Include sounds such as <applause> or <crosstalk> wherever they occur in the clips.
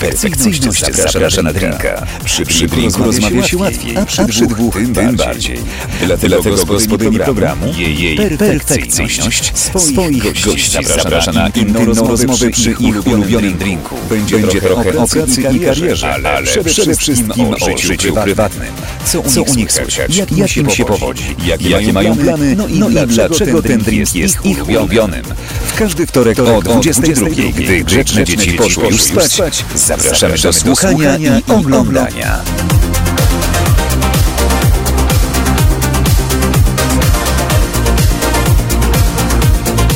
Perfekcyjność zaprasza na drinka. Przy, przy drinku rozmawia się łatwiej, a przy dwóch tym bardziej. Dlatego gospodyni programu jej, jej perfekcyjność swoich gości zaprasza na inną rozmowę przy ich ulubionym drinku. Będzie trochę o pracy i karierze, ale przede wszystkim o życiu prywatnym. Co u nich słychać, jak im się powodzi, jakie mają plany, no i dlaczego ten drink jest ich ulubionym. W każdy wtorek o 22, gdy grzeczne dzieci poszły już spać, zapraszamy do słuchania i oglądania.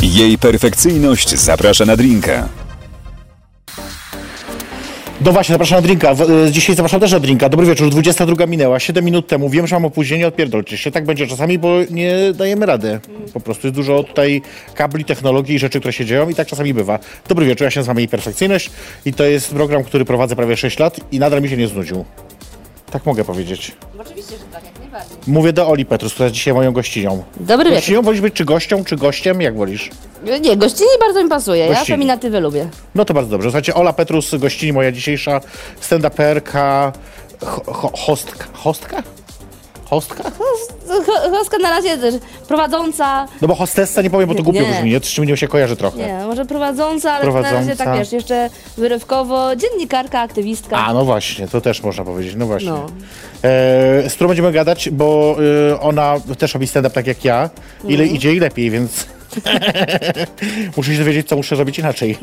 Jej perfekcyjność zaprasza na drinka. No właśnie, zapraszam na drinka. Y, Dzisiaj zapraszam też na drinka. Dobry wieczór, 22 minęła, 7 minut temu. Wiem, że mam opóźnienie, odpierdolcie się. Tak będzie czasami, bo nie dajemy rady. Po prostu jest dużo tutaj kabli, technologii i rzeczy, które się dzieją i tak czasami bywa. Dobry wieczór, ja się nazywam Perfekcyjność i to jest program, który prowadzę prawie 6 lat i nadal mi się nie znudził. Tak mogę powiedzieć. Mówię do Oli Petrus, która jest dzisiaj moją gościnią. Dobry wieczór. Gościnią wolisz być czy gością, czy gościem? Jak wolisz? Nie, gościni bardzo mi pasuje, ja Gościni. feminatywy lubię. No to bardzo dobrze. Słuchajcie, Ola Petrus, gościni moja dzisiejsza stand-uperka, ho, ho, hostka. Hostka? Hostka? Choska na razie też prowadząca, No bo hostessa nie powiem, bo to głupio Nie. brzmi, nie? Z czym się kojarzy trochę. nie, może prowadząca, ale na razie Prowadząca. tak wiesz, jeszcze wyrywkowo, dziennikarka, aktywistka. A, no właśnie, to też można powiedzieć, no właśnie. No. E, z którą będziemy gadać, bo e, ona też robi stand-up tak jak ja. Ile Mhm. idzie i lepiej, więc <laughs> muszę się dowiedzieć, co muszę robić inaczej.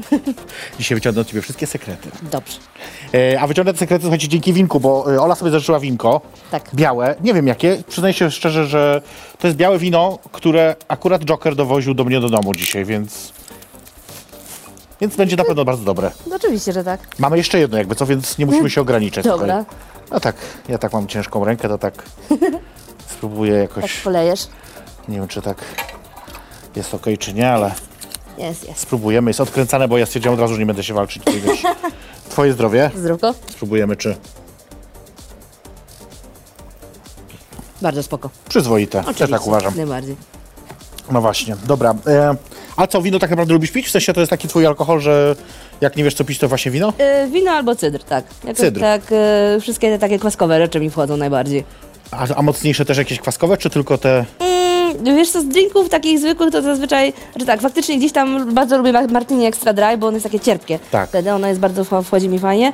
Dzisiaj wyciągnę od ciebie wszystkie sekrety. Dobrze. E, a wyciągnę te sekrety, słuchajcie, dzięki winku, bo e, Ola sobie zażyczyła winko. Tak. Białe. Nie wiem jakie. Przyznaję się szczerze, że to jest białe wino, które akurat Joker dowoził do mnie do domu dzisiaj, więc... Więc będzie na pewno bardzo dobre. No, oczywiście, że tak. Mamy jeszcze jedno jakby co, więc nie musimy się ograniczać Dobra. tutaj. No tak, ja tak mam ciężką rękę, to tak <laughs> spróbuję Tak jakoś... polejesz. Nie wiem, czy tak jest okej, czy nie, ale Jest, jest. spróbujemy. Jest odkręcane, bo ja stwierdziłem od razu, że nie będę się walczyć. Wiesz. <laughs> Twoje zdrowie. Zdrówko? Spróbujemy, czy Bardzo spoko. przyzwoite. Też Oczywiście. tak uważam. Najbardziej. No właśnie, dobra. E, a co, wino tak naprawdę lubisz pić? W sensie to jest taki twój alkohol, że jak nie wiesz co pić, to właśnie wino? E, wino albo cydr, tak. Jakoś Cydr. Tak, e, wszystkie te takie kwaskowe rzeczy mi wchodzą najbardziej. A, a mocniejsze też jakieś kwaskowe, czy tylko te... Mm, wiesz co, z drinków takich zwykłych to zazwyczaj, że tak, faktycznie gdzieś tam bardzo lubię ma- Martini Extra Dry, bo ono jest takie cierpkie. Tak. Wtedy ono jest bardzo, wch- wchodzi mi fajnie.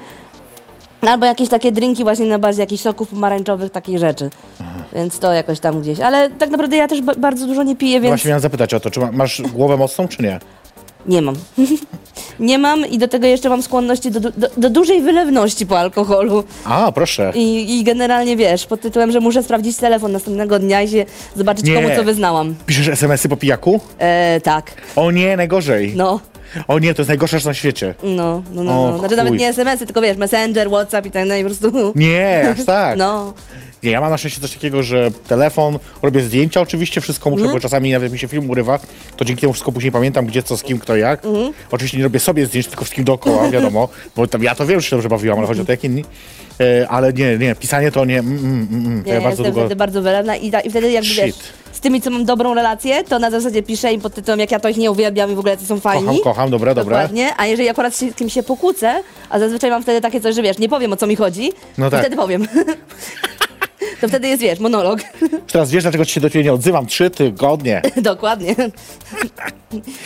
Albo jakieś takie drinki właśnie na bazie jakichś soków pomarańczowych, takich rzeczy. Więc to jakoś tam gdzieś. Ale tak naprawdę ja też ba- bardzo dużo nie piję, więc Właśnie miałem zapytać o to, czy ma, masz głowę mocną, czy nie? Nie mam. <laughs> nie mam i do tego jeszcze mam skłonności do, do, do dużej wylewności po alkoholu. A, proszę. I, I generalnie wiesz, pod tytułem, że muszę sprawdzić telefon następnego dnia i się zobaczyć Nie. komu co wyznałam. Piszesz SMS-y po pijaku? E, tak, O nie, najgorzej. no. O nie, to jest najgorsze na świecie. No, no, no. O, no. Znaczy nawet nie SMS-y, tylko wiesz, Messenger, WhatsApp i tak dalej, po prostu. Nie, aż tak. No, Nie, ja mam na szczęście coś takiego, że telefon, robię zdjęcia oczywiście, wszystko muszę, bo czasami nawet mi się film urywa, to dzięki temu wszystko później pamiętam, gdzie, co, z kim, kto, jak. Oczywiście nie robię sobie zdjęć, tylko z kim dookoła, <laughs> wiadomo, bo tam ja to wiem, że się dobrze bawiłam, ale chodzi o to, jak inni. E, ale nie, nie, pisanie to nie, mm, mm, mm, to nie, ja bardzo jestem długo... wtedy bardzo wylewna i, i wtedy jakby Shit. wiesz, z tymi, co mam dobrą relację, to na zasadzie piszę im pod tytułem, jak ja to ich nie uwielbiam i w ogóle to są fajni. Kocham, kocham, dobra, dobra. Dokładnie, a jeżeli akurat z kimś się pokłócę, a zazwyczaj mam wtedy takie coś, że wiesz, nie powiem o co mi chodzi, No tak. wtedy powiem. <laughs> to wtedy jest, wiesz, monolog. Teraz wiesz, dlaczego ci się do ciebie nie odzywam? Trzy tygodnie. <laughs> Dokładnie.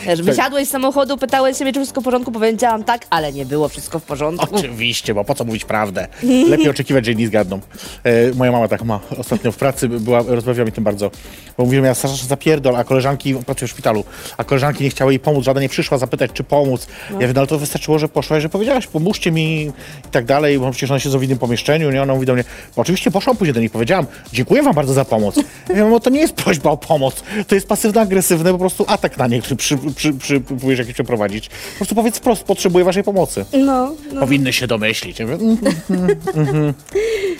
Wiesz, wysiadłeś z samochodu, pytałeś się, czy wszystko w porządku, powiedziałam tak, ale nie było wszystko w porządku. Oczywiście, bo po co mówić prawdę? Lepiej <laughs> oczekiwać, że inni zgadną. E, moja mama tak ma. Ostatnio w pracy była, rozmawiała mi tym bardzo. Bo mówiłem, ja Sasza zapierdol, a koleżanki, pracuję w szpitalu, a koleżanki nie chciały jej pomóc, żadna nie przyszła zapytać, czy pomóc. Ja mówię, no ale to wystarczyło, że poszłaś, że powiedziałaś, pomóżcie mi i tak dalej, bo przecież ona się w innym pomieszczeniu, nie? Ona mówi do mnie, bo oczywiście poszłam później do niej, powiedziałam, dziękuję wam bardzo za pomoc. Ja mówię, no to nie jest prośba o pomoc, to jest pasywno-agresywny po prostu atak na nie, który przy, przy, przy, próbujesz jakiś przeprowadzić. Po prostu powiedz wprost, potrzebuję waszej pomocy. No, no. Powinny się domyślić. Ja mówię, mhm, mhm, mhm.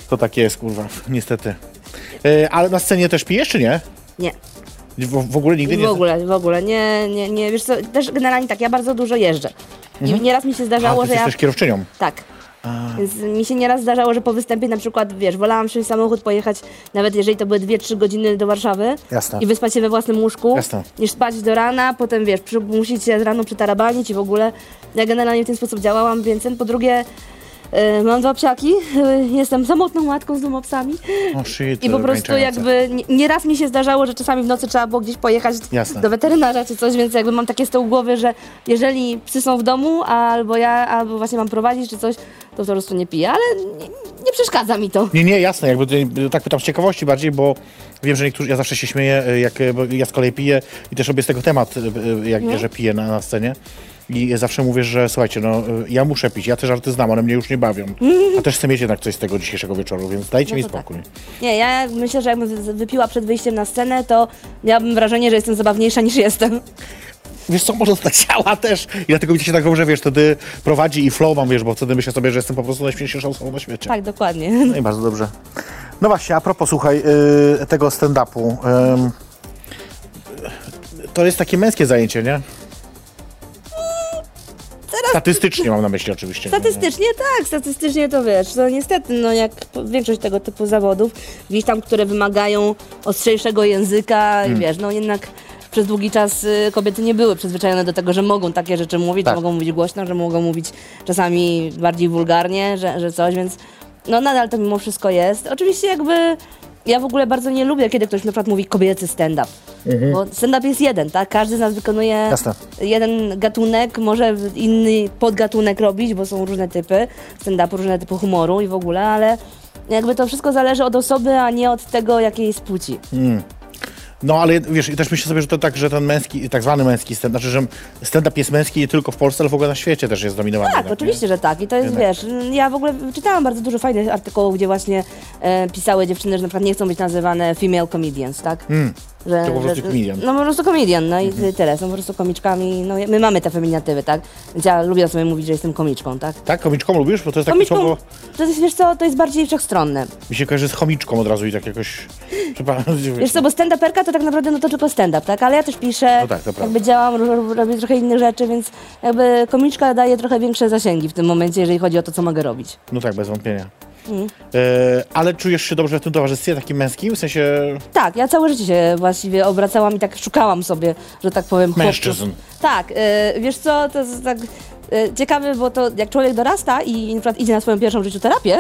To tak jest, kurwa, niestety. E, ale na scenie też pijesz, czy nie? Nie. W, w ogóle nigdy nie? W ogóle, w ogóle, nie, nie, nie, wiesz co, też generalnie tak, ja bardzo dużo jeżdżę. I nieraz mi się A, zdarzało, ty że jesteś ja... kierowczynią. Tak. Więc mi się nieraz zdarzało, że po występie na przykład, wiesz, wolałam w samochód, pojechać, nawet jeżeli to były 2-3 godziny do Warszawy Jasne. i wyspać się we własnym łóżku, Jasne. niż spać do rana, potem, wiesz, przy- musieć się rano przytarabanić i w ogóle. Ja generalnie w ten sposób działałam, więc po drugie mam dwa psiaki, e, jestem samotną matką z dwoma psami O, shit, i po prostu jakby nie- nieraz mi się zdarzało, że czasami w nocy trzeba było gdzieś pojechać Jasne. do weterynarza czy coś, więc jakby mam takie z tyłu głowy, że jeżeli psy są w domu, albo ja, albo właśnie mam prowadzić czy coś, to po prostu nie piję, ale nie, nie przeszkadza mi to. Nie, nie, jasne, jakby tutaj, tak pytam z ciekawości bardziej, bo wiem, że niektórzy, ja zawsze się śmieję, jak ja z kolei piję i też robię z tego temat, jak, No. że piję na, na scenie. I zawsze mówię, że słuchajcie, no y, ja muszę pić, ja te żarty znam, one mnie już nie bawią. A też chcę mieć jednak coś z tego dzisiejszego wieczoru, więc dajcie mi No to tak. spokój. Nie, ja myślę, że jakbym wy- wypiła przed wyjściem na scenę, to miałabym wrażenie, że jestem zabawniejsza niż jestem. Wiesz co, może to ciała też. I dlatego mi się tak dobrze, wiesz, wtedy prowadzi i flow mam, wiesz, bo wtedy myślę sobie, że jestem po prostu najśmieszniejszą osobą na świecie. Tak, dokładnie. No i bardzo dobrze. No właśnie, a propos, słuchaj, y, tego stand-upu. ym, to jest takie męskie zajęcie, nie? Statystycznie mam na myśli oczywiście. Statystycznie tak, statystycznie to wiesz, to niestety, no jak większość tego typu zawodów, gdzieś tam, które wymagają ostrzejszego języka Hmm. wiesz, no jednak przez długi czas y, kobiety nie były przyzwyczajone do tego, że mogą takie rzeczy mówić, Tak. że mogą mówić głośno, że mogą mówić czasami bardziej wulgarnie, że, że coś, więc no nadal to mimo wszystko jest. Oczywiście jakby ja w ogóle bardzo nie lubię, kiedy ktoś na przykład mówi kobiecy stand-up, bo stand-up jest jeden, tak? Każdy z nas wykonuje Mhm. Jasne. jeden gatunek, może inny podgatunek robić, bo są różne typy stand-upu, różne typy humoru i w ogóle, ale jakby to wszystko zależy od osoby, a nie od tego, jakiej jest płci. No ale wiesz, też myślę sobie, że to tak, że ten męski, tak zwany męski stand, znaczy, że stand-up jest męski nie tylko w Polsce, ale w ogóle na świecie też jest zdominowany. Tak, oczywiście, że tak. I to jest, Jednak. wiesz, ja w ogóle czytałam bardzo dużo fajnych artykułów, gdzie właśnie e, pisały dziewczyny, że na przykład nie chcą być nazywane female comedians, tak? Że, To po prostu że- comedian. No po prostu comedian, no i tyle. Są po prostu komiczkami. No my mamy te feminatywy, tak? Więc ja lubię sobie mówić, że jestem komiczką, tak? Tak, komiczką lubisz? Bo to jest takie Komiczką, słowo, to jest, wiesz co, to jest bardziej wszechstronne. mi się kojarzy z chomiczką od razu i tak jakoś... <laughs> Wiesz co, bo stand-uperka to tak naprawdę no to tylko stand-up, tak? Ale ja też piszę, No tak, jakby działam, ro- robię trochę innych rzeczy, więc jakby komiczka daje trochę większe zasięgi w tym momencie, jeżeli chodzi o to, co mogę robić. No tak, bez wątpienia. Mm. E, ale czujesz się dobrze w tym towarzystwie takim męskim? W sensie Tak, ja całe życie się właściwie obracałam i tak szukałam sobie, że tak powiem, chłopców. Mężczyzn. Tak, e, wiesz co, to jest tak e, ciekawe, bo to jak człowiek dorasta i na przykład idzie na swoją pierwszą życiu terapię,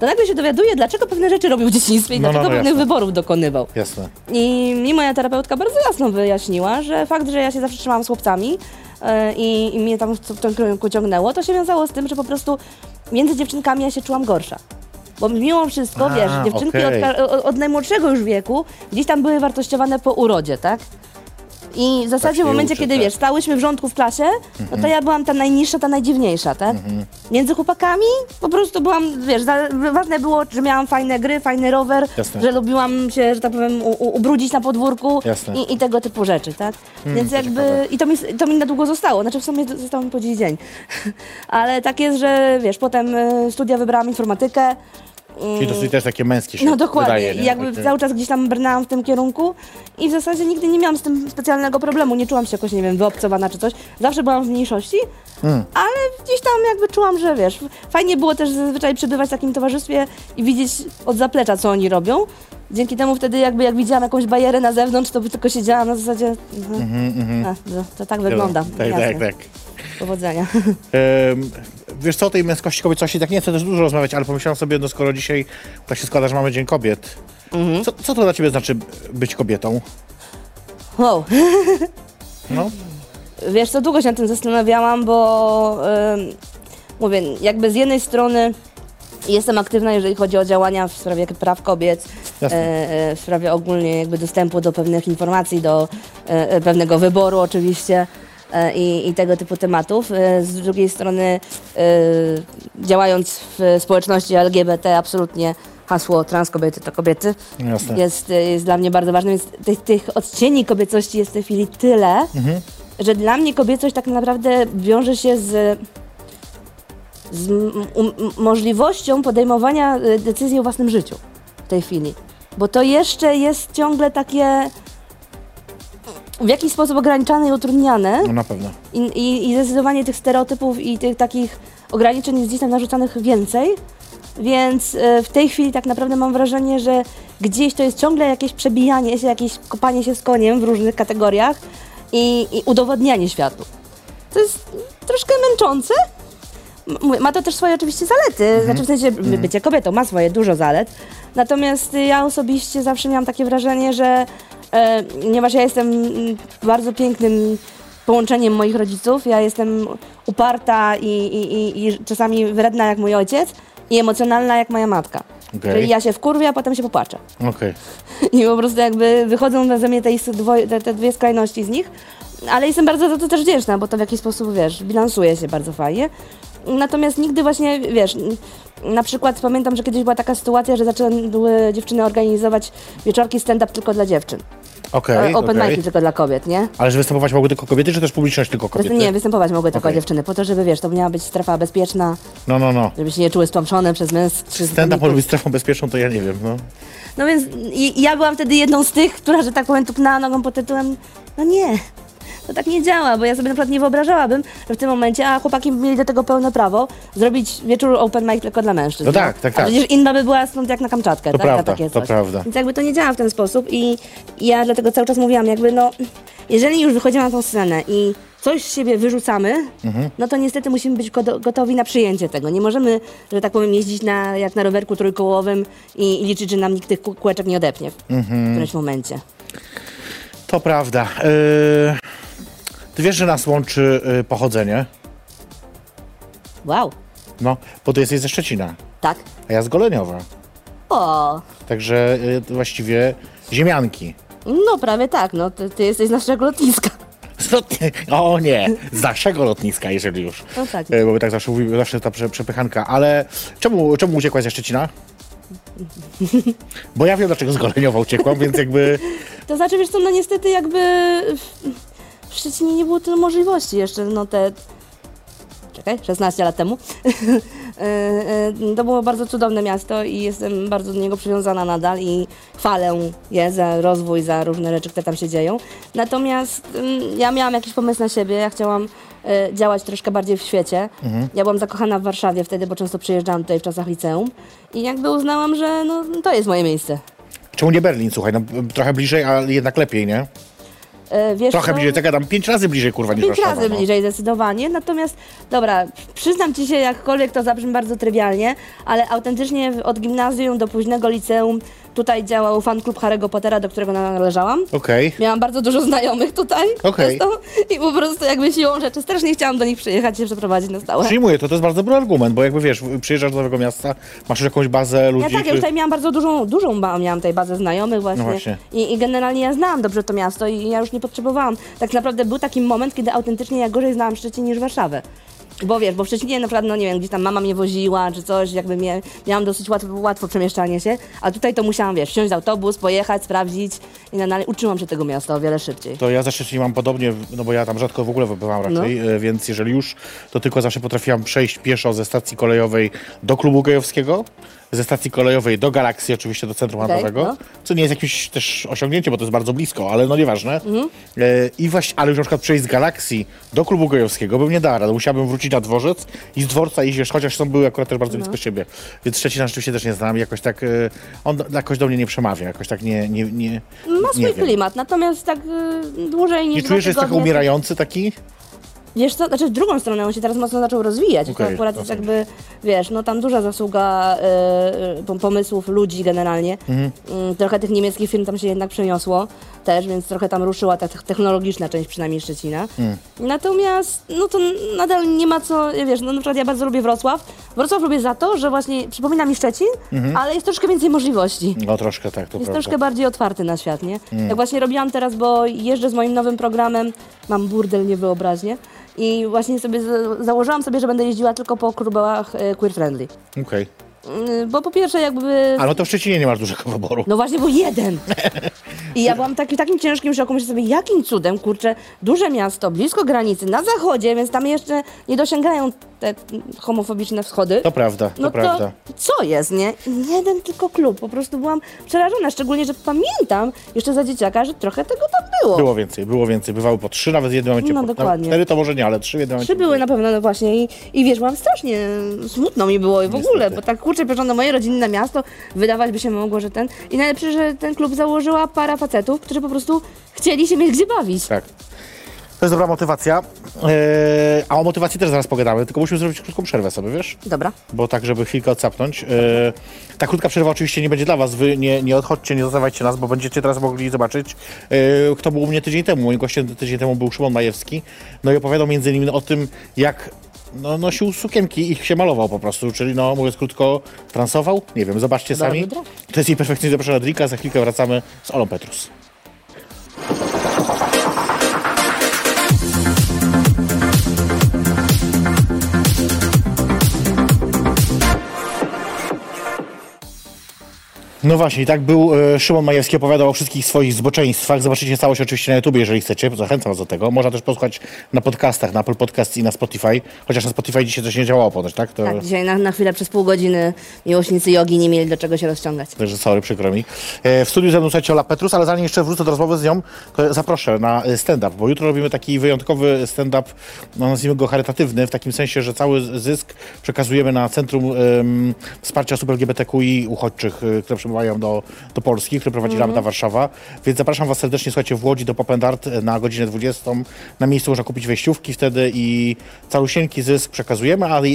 to nagle się dowiaduje, dlaczego pewne rzeczy robił w dzieciństwie i Mhm. No, no, dlaczego no, pewnych jasne. wyborów dokonywał. jasne. I mi moja terapeutka bardzo jasno wyjaśniła, że fakt, że ja się zawsze trzymałam z chłopcami e, i, i mnie tam w, w tym kierunku ciągnęło, to się wiązało z tym, że po prostu między dziewczynkami ja się czułam gorsza. Bo mimo wszystko, A, wiesz, dziewczynki okej. od, ka- od, od najmłodszego już wieku gdzieś tam były wartościowane po urodzie, tak? I w zasadzie się w momencie, uczy, kiedy tak. wiesz, stałyśmy w rządku w klasie, no to ja byłam ta najniższa, ta najdziwniejsza, tak? Między chłopakami po prostu byłam, wiesz, za, ważne było, że miałam fajne gry, fajny rower, Jasne. że lubiłam się, że tak powiem, u, ubrudzić na podwórku i, i tego typu rzeczy, tak? Więc to jakby, ciekawe. i to mi, to mi na długo zostało, znaczy w sumie zostało mi po dziś dzień. <laughs> Ale tak jest, że wiesz, potem y, studia wybrałam informatykę, Czyli to też takie męskie się no dokładnie. wydaje, nie? Jakby Takie- cały czas gdzieś tam brnęłam w tym kierunku i w zasadzie nigdy nie miałam z tym specjalnego problemu. Nie czułam się jakoś, nie wiem, wyobcowana czy coś. Zawsze byłam w mniejszości, Hmm. ale gdzieś tam jakby czułam, że wiesz, fajnie było też zazwyczaj przebywać w takim towarzystwie i widzieć od zaplecza, co oni robią. Dzięki temu wtedy jakby jak widziałam jakąś barierę na zewnątrz, to by tylko siedziałam na zasadzie, mhm, a, to, to tak wygląda. Tak, Jasne. tak, tak. Powodzenia. <laughs> Wiesz co, o tej męskości kobiecości tak nie chcę też dużo rozmawiać, ale pomyślałam sobie, no skoro dzisiaj tak się składa, że mamy Dzień Kobiet, Mhm. co, co to dla ciebie znaczy być kobietą? Wow. <laughs> No, Wiesz co, długo się nad tym zastanawiałam, bo mówię, jakby z jednej strony jestem aktywna, jeżeli chodzi o działania w sprawie praw kobiet, e, e, w sprawie ogólnie jakby dostępu do pewnych informacji, do e, e, pewnego wyboru oczywiście i, i tego typu tematów. E, z drugiej strony e, działając w społeczności LGBT absolutnie hasło trans kobiety to kobiety jasne. jest, jest dla mnie bardzo ważne, więc tych, tych odcieni kobiecości jest w tej chwili tyle, że dla mnie kobiecość tak naprawdę wiąże się z, z um, możliwością podejmowania decyzji o własnym życiu w tej chwili. Bo to jeszcze jest ciągle takie w jakiś sposób ograniczane i utrudniane No na pewno. i, i, i zdecydowanie tych stereotypów i tych takich ograniczeń jest gdzieś tam narzucanych więcej, więc e, w tej chwili tak naprawdę mam wrażenie, że gdzieś to jest ciągle jakieś przebijanie się, jakieś kopanie się z koniem w różnych kategoriach i, i udowodnianie światu. To jest troszkę męczące. Ma to też swoje oczywiście zalety, znaczy w sensie by- bycie kobietą ma swoje dużo zalet. Natomiast ja osobiście zawsze miałam takie wrażenie, że e, ponieważ ja jestem mm, bardzo pięknym połączeniem moich rodziców, ja jestem uparta i, i, i, i czasami wredna jak mój ojciec i emocjonalna jak moja matka. Okej. Czyli ja się wkurwię, a potem się popłaczę. Okej. <laughs> I po prostu jakby wychodzą ze mnie te, te, te dwie skrajności z nich, ale jestem bardzo za to też wdzięczna, bo to w jakiś sposób, wiesz, bilansuje się bardzo fajnie. Natomiast nigdy właśnie, wiesz, na przykład pamiętam, że kiedyś była taka sytuacja, że zaczęły dziewczyny organizować wieczorki stand-up tylko dla dziewczyn. Okej, Open okej. mic'i tylko dla kobiet, nie? Ale że występować mogły tylko kobiety, czy też publiczność tylko kobiety? Nie, występować mogły tylko Okej. dziewczyny, po to, żeby, wiesz, to miała być strefa bezpieczna, No, no, no. żeby się nie czuły stłamszone przez męskich. Stand-up może być strefą bezpieczną, to ja nie wiem, no. No więc i, i ja byłam wtedy jedną z tych, która, że tak powiem, tupnęła nogą pod tytułem, no nie, to tak nie działa, bo ja sobie na przykład nie wyobrażałabym, że w tym momencie, a chłopaki mieli do tego pełne prawo, zrobić wieczór open mic tylko dla mężczyzn. No tak, tak, A tak. przecież inna by była stąd jak na Kamczatkę, To tak? prawda, takie to coś. prawda. Więc jakby to nie działa w ten sposób i, ja dlatego cały czas mówiłam, jakby no, jeżeli już wychodzimy na tą scenę i coś z siebie wyrzucamy, Mhm. no to niestety musimy być goto- gotowi na przyjęcie tego. Nie możemy, że tak powiem, jeździć na, jak na rowerku trójkołowym i, i liczyć, że nam nikt tych kół- kółeczek nie odepnie w Mhm. którymś momencie. To prawda. Yy, ty wiesz, że nas łączy yy, pochodzenie? Wow, No, bo ty jesteś ze Szczecina, tak? a ja z Goleniowa. O, Także yy, właściwie ziemianki. no prawie tak, no ty, ty jesteś z naszego lotniska. <laughs> O nie, z naszego lotniska, jeżeli już. No tak. Yy, Bo my tak zawsze mówimy, zawsze ta prze, przepychanka. Ale czemu, czemu uciekłaś ze Szczecina? <laughs> Bo ja wiem, dlaczego z Goleniowa uciekłam, więc jakby... To znaczy, wiesz co, no niestety jakby w, Szczecinie nie było tyle możliwości jeszcze, no te... Czekaj, 16 lat temu. <laughs> E, e, to było bardzo cudowne miasto i jestem bardzo do niego przywiązana nadal i chwalę je za rozwój, za różne rzeczy, które tam się dzieją. Natomiast mm, ja miałam jakiś pomysł na siebie, ja chciałam e, działać troszkę bardziej w świecie. Ja byłam zakochana w Warszawie wtedy, bo często przyjeżdżałam tutaj w czasach liceum i jakby uznałam, że no, to jest moje miejsce. Czemu nie Berlin, słuchaj, no, trochę bliżej, ale jednak lepiej, nie? E, Wiesz Trochę co? bliżej, tak gadam, pięć razy bliżej, kurwa, niż Pięć Warszawa. razy no. bliżej zdecydowanie, natomiast dobra, przyznam Ci się, jakkolwiek to zabrzmi bardzo trywialnie, ale autentycznie od gimnazjum do późnego liceum tutaj działał fan klub Harry'ego Pottera, do którego należałam. Okej. Miałam bardzo dużo znajomych tutaj Okej. przez to i po prostu jakby siłą rzeczy strasznie chciałam do nich przyjechać i się przeprowadzić na stałe. Przyjmuję to, to jest bardzo dobry argument, bo jakby wiesz, przyjeżdżasz do nowego miasta, masz już jakąś bazę ludzi. Ja tak, ja którzy- tutaj miałam bardzo dużą, dużą ba- miałam tutaj bazę znajomych właśnie. No właśnie. I, I generalnie ja znałam dobrze to miasto i ja już nie potrzebowałam. Tak naprawdę był taki moment, kiedy autentycznie ja gorzej znałam Szczecin niż Warszawę. Bo wiesz, bo w Szczecinie na przykład, no nie wiem, gdzieś tam mama mnie woziła czy coś, jakby mnie, miałam dosyć łatwo, łatwo przemieszczanie się, a tutaj to musiałam, wiesz, wsiąść w autobus, pojechać, sprawdzić i na dalej uczyłam się tego miasta o wiele szybciej. To ja ze Szczecinie mam podobnie, no bo ja tam rzadko w ogóle bywam raczej, No. więc jeżeli już, to tylko zawsze potrafiłam przejść pieszo ze stacji kolejowej do klubu gejowskiego, ze stacji kolejowej do Galaksy, oczywiście do centrum handlowego, no. co nie jest jakimś też osiągnięciem, bo to jest bardzo blisko, ale no nieważne. Mhm. E, I właśnie, ale już na przykład przejść z Galaksji do klubu gejowskiego bym nie dała rady, musiałbym wrócić na dworzec i z dworca iść, wiesz, chociaż są były akurat też bardzo No. blisko siebie. Więc Szczecina rzeczywiście też nie znam, jakoś tak, e, on jakoś do mnie nie przemawia, jakoś tak nie, nie, nie, Ma swój klimat, natomiast tak y, dłużej niż Nie czujesz, że jest tak umierający taki? Wiesz co, znaczy w drugą stronę on się teraz mocno zaczął rozwijać. Okej, to akurat jest okej. jakby, wiesz, no tam duża zasługa pom- pomysłów ludzi generalnie. Mhm. Mm, Trochę tych niemieckich firm tam się jednak przeniosło też, więc trochę tam ruszyła ta te- technologiczna część przynajmniej Szczecina. Mm. Natomiast, no to nadal nie ma co, wiesz, no na przykład ja bardzo lubię Wrocław. Wrocław lubię za to, że właśnie przypomina mi Szczecin, ale jest troszkę więcej możliwości. No troszkę tak, to Jest prawda. troszkę bardziej otwarty na świat, nie? Jak właśnie robiłam teraz, bo jeżdżę z moim nowym programem, mam burdel niewyobraźnie i właśnie sobie za- założyłam sobie, że będę jeździła tylko po klubach e, queer friendly. Okej. Y, Bo po pierwsze jakby... A no to w Szczecinie nie masz dużego wyboru. No właśnie, bo jeden. <laughs> I ja byłam taki, takim ciężkim szoku, myślę sobie, jakim cudem, kurczę, duże miasto, blisko granicy, na zachodzie, więc tam jeszcze nie dosięgają te homofobiczne wschody. To prawda, to No prawda. to co jest, nie? Jeden tylko klub. Po prostu byłam przerażona, szczególnie, że pamiętam jeszcze za dzieciaka, że trochę tego tam było. Było więcej, było więcej. Bywały po trzy, nawet w jednym momencie. No, po, dokładnie. Cztery to może nie, ale trzy w jednym momencie. Trzy były na pewno, no właśnie. I, I wiesz, byłam strasznie smutno mi było i w ogóle, Niestety. bo tak kurczę, mojej rodziny na miasto, wydawać by się mogło, że ten. I najlepsze, że ten klub założyła para facetów, którzy po prostu chcieli się mieć gdzie bawić. Tak. To jest dobra motywacja. Eee, a o motywacji też zaraz pogadamy, tylko musimy zrobić krótką przerwę sobie, wiesz? Dobra. Bo tak, żeby chwilkę odsapnąć. Eee, ta krótka przerwa oczywiście nie będzie dla was. Wy nie, nie odchodźcie, nie zostawajcie nas, bo będziecie teraz mogli zobaczyć, eee, kto był u mnie tydzień temu. Moim gościem tydzień temu był Szymon Majewski. No i opowiadał między innymi o tym, jak no, nosił sukienki i ich się malował po prostu, czyli no mówiąc krótko, transował. Nie wiem, zobaczcie sami. To jest jej perfekcyjnie zaproszona drinka. Za chwilkę wracamy z Olą Petrus. No właśnie, i tak był e, Szymon Majewski, opowiadał o wszystkich swoich zboczeństwach. Zobaczycie całość oczywiście na YouTube, jeżeli chcecie. Zachęcam was do tego. Można też posłuchać na podcastach, na Apple Podcast i na Spotify. Chociaż na Spotify dzisiaj coś nie działało ponoć, tak? To, Tak, dzisiaj na, na chwilę przez pół godziny miłośnicy jogi nie mieli do czego się rozciągać. Także sorry, przykro mi. E, w studiu ze mną słuchajcie Ola Petrus, ale zanim jeszcze wrócę do rozmowy z nią, to zaproszę na e, stand-up, bo jutro robimy taki wyjątkowy stand-up, no nazwijmy go charytatywny, w takim sensie, że cały zysk przekazujemy na Centrum Wsparcia Osób LGBTQI uchodźczych, które przybywają do, do Polski, które prowadzi Lambda Warszawa. Więc zapraszam was serdecznie, słuchajcie, w Łodzi do Pop and Art e, na godzinę 20. Na miejscu można kupić wejściówki wtedy i całusieńki zysk przekazujemy, ale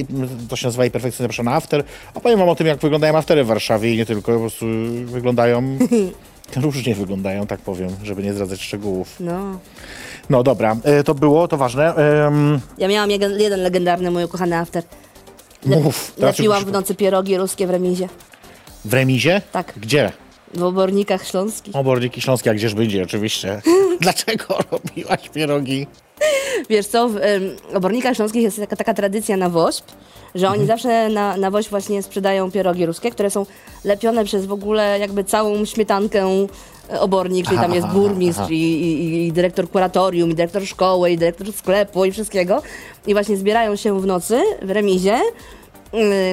to się nazywa i perfekcyjnie zapraszam na after. Opowiem wam o tym, jak wyglądają aftery w Warszawie i nie tylko, po prostu wyglądają... <laughs> Różnie wyglądają, tak powiem, żeby nie zdradzać szczegółów. No. No dobra, e, to było, to ważne. Em, Ja miałam jeden, jeden legendarny, mój ukochany after. Le- Mów, Lepiłam w nocy pierogi ruskie w remizie. W remizie? Tak. Gdzie? W obornikach śląskich. Oborniki Śląskie, a gdzież będzie, oczywiście. <laughs> Dlaczego robiłaś pierogi? Wiesz co, w em, obornikach śląskich jest taka, taka tradycja na wośp, że oni zawsze na, na wośp właśnie sprzedają pierogi ruskie, które są lepione przez w ogóle jakby całą śmietankę e, obornik, czyli tam jest Aha, burmistrz aha. i, i, i dyrektor kuratorium, i dyrektor szkoły, i dyrektor sklepu i wszystkiego. I właśnie zbierają się w nocy w remizie,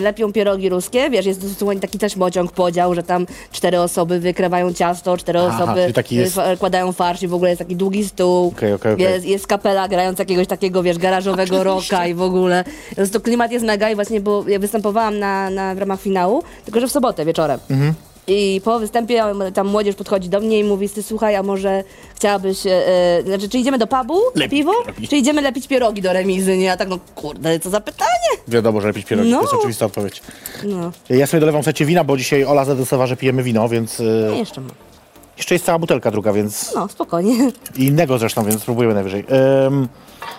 lepią pierogi ruskie, wiesz, jest dosłownie taki też mociąg podział, że tam cztery osoby wykrywają ciasto, cztery Aha, osoby jest- y, fa- kłaдаją farsz i w ogóle jest taki długi stół, Okej, okej, okej. jest, jest kapela grając jakiegoś takiego, wiesz, garażowego rocka i w ogóle. Po prostu klimat jest mega i właśnie, bo ja występowałam na, na, w ramach finału, tylko że w sobotę wieczorem. Mhm. I po występie tam młodzież podchodzi do mnie i mówi, ty słuchaj, a może chciałabyś, e, e, znaczy, czy idziemy do pubu na Lepić piwo, pierogi. czy idziemy lepić pierogi do remizy, nie? Ja tak, no kurde, co za pytanie? Wiadomo, że lepić pierogi, No. to jest oczywista odpowiedź. No, Ja sobie dolewam, słuchajcie, wina, bo dzisiaj Ola zadecydowała, że pijemy wino, więc... no jeszcze mam. Jeszcze jest cała butelka druga, więc... No, spokojnie. I innego zresztą, więc spróbujemy najwyżej. Em,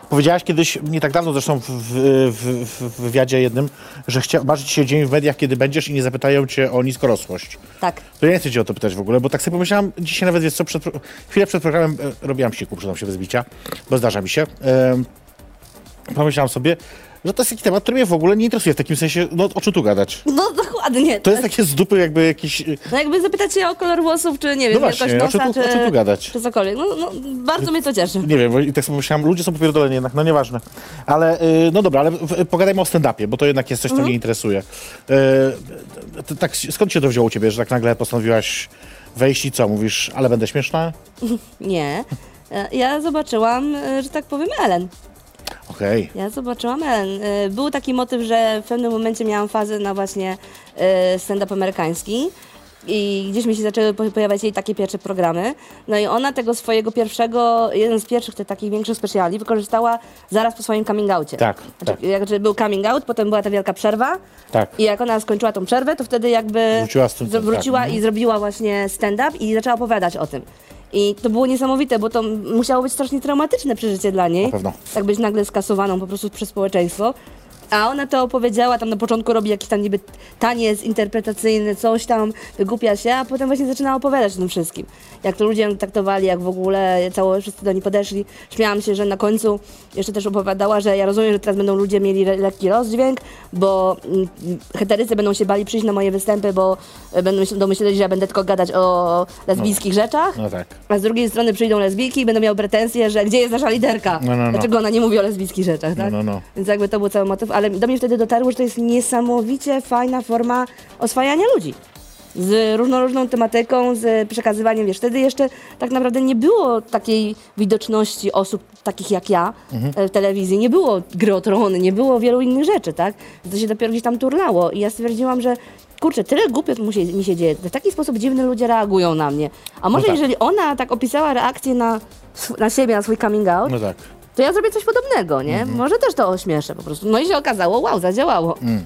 powiedziałaś kiedyś, nie tak dawno zresztą w, w, w, w wywiadzie jednym, że chcia, marzy ci się dzień w mediach, kiedy będziesz i nie zapytają cię o niskorosłość. Tak. To ja nie chcę cię o to pytać w ogóle, bo tak sobie pomyślałam, dzisiaj nawet, wiesz co, przed, chwilę przed programem e, robiłam siku, przyznam się bez bicia, bo zdarza mi się. Em, pomyślałam sobie, że to jest taki temat, który mnie w ogóle nie interesuje, w takim sensie, no o czym tu gadać? No dokładnie. To jest takie z dupy jakby jakiś... No jakby zapytać się o kolor włosów, czy nie wiem, No właśnie, wielkość o czym nosa, tu- o czy, czym tu gadać? czy cokolwiek. No, no, bardzo mnie to cieszy. Nie wiem, bo i tak sobie myślałem, ludzie są popierdoleni jednak, no nieważne. Ale, y, no dobra, ale pogadajmy o stand-upie, bo to jednak jest coś, co mnie interesuje. Y, to, tak, skąd się to wzięło u ciebie, że tak nagle postanowiłaś wejść i co, mówisz, ale będę śmieszna? <laughs> Nie. E, Ja zobaczyłam, e, że tak powiem, Ellen. Okej. Ja zobaczyłam. E, Był taki motyw, że w pewnym momencie miałam fazę na właśnie e, stand-up amerykański. I gdzieś mi się zaczęły po- pojawiać jej takie pierwsze programy. No i ona tego swojego pierwszego, jeden z pierwszych tych takich większych specjali wykorzystała zaraz po swoim coming outie. Tak, Znaczy, tak. Jak, że był coming out, potem była ta wielka przerwa. Tak. I jak ona skończyła tą przerwę, to wtedy jakby Wróciła z tym, zro- tak. wróciła Mhm. i zrobiła właśnie stand-up i zaczęła opowiadać o tym. I to było niesamowite, bo to musiało być strasznie traumatyczne przeżycie dla niej. Na pewno. Tak być nagle skasowaną po prostu przez społeczeństwo. A ona to opowiedziała, tam na początku robi jakiś tam niby taniec interpretacyjny, coś tam, wygłupia się, a potem właśnie zaczyna opowiadać o tym wszystkim. Jak to ludzie ją traktowali, jak w ogóle cało, wszyscy do niej podeszli. Śmiałam się, że na końcu jeszcze też opowiadała, że ja rozumiem, że teraz będą ludzie mieli lekki rozdźwięk, bo mm, heterycy będą się bali przyjść na moje występy, bo e, będą myśl- domyśleli, że ja będę tylko gadać o lesbijskich rzeczach. No tak. A z drugiej strony przyjdą lesbijki i będą miały pretensje, że gdzie jest nasza liderka? No, no, no. Dlaczego ona nie mówi o lesbijskich rzeczach, tak? No, no, no. Więc jakby to był cały motyw, ale do mnie wtedy dotarło, że to jest niesamowicie fajna forma oswajania ludzi. z różnorodną tematyką, z przekazywaniem, wiesz, wtedy jeszcze tak naprawdę nie było takiej widoczności osób takich jak ja e, w telewizji, nie było gry o trony, nie było wielu innych rzeczy, tak? To się dopiero gdzieś tam turlało i ja stwierdziłam, że kurczę, tyle się, mi się dzieje, w taki sposób dziwny ludzie reagują na mnie. A może tak. jeżeli ona tak opisała reakcję na, na siebie, na swój coming out, No tak. To ja zrobię coś podobnego, nie? Mhm. Może też to ośmieszę po prostu. No i się okazało, wow, zadziałało. Mm.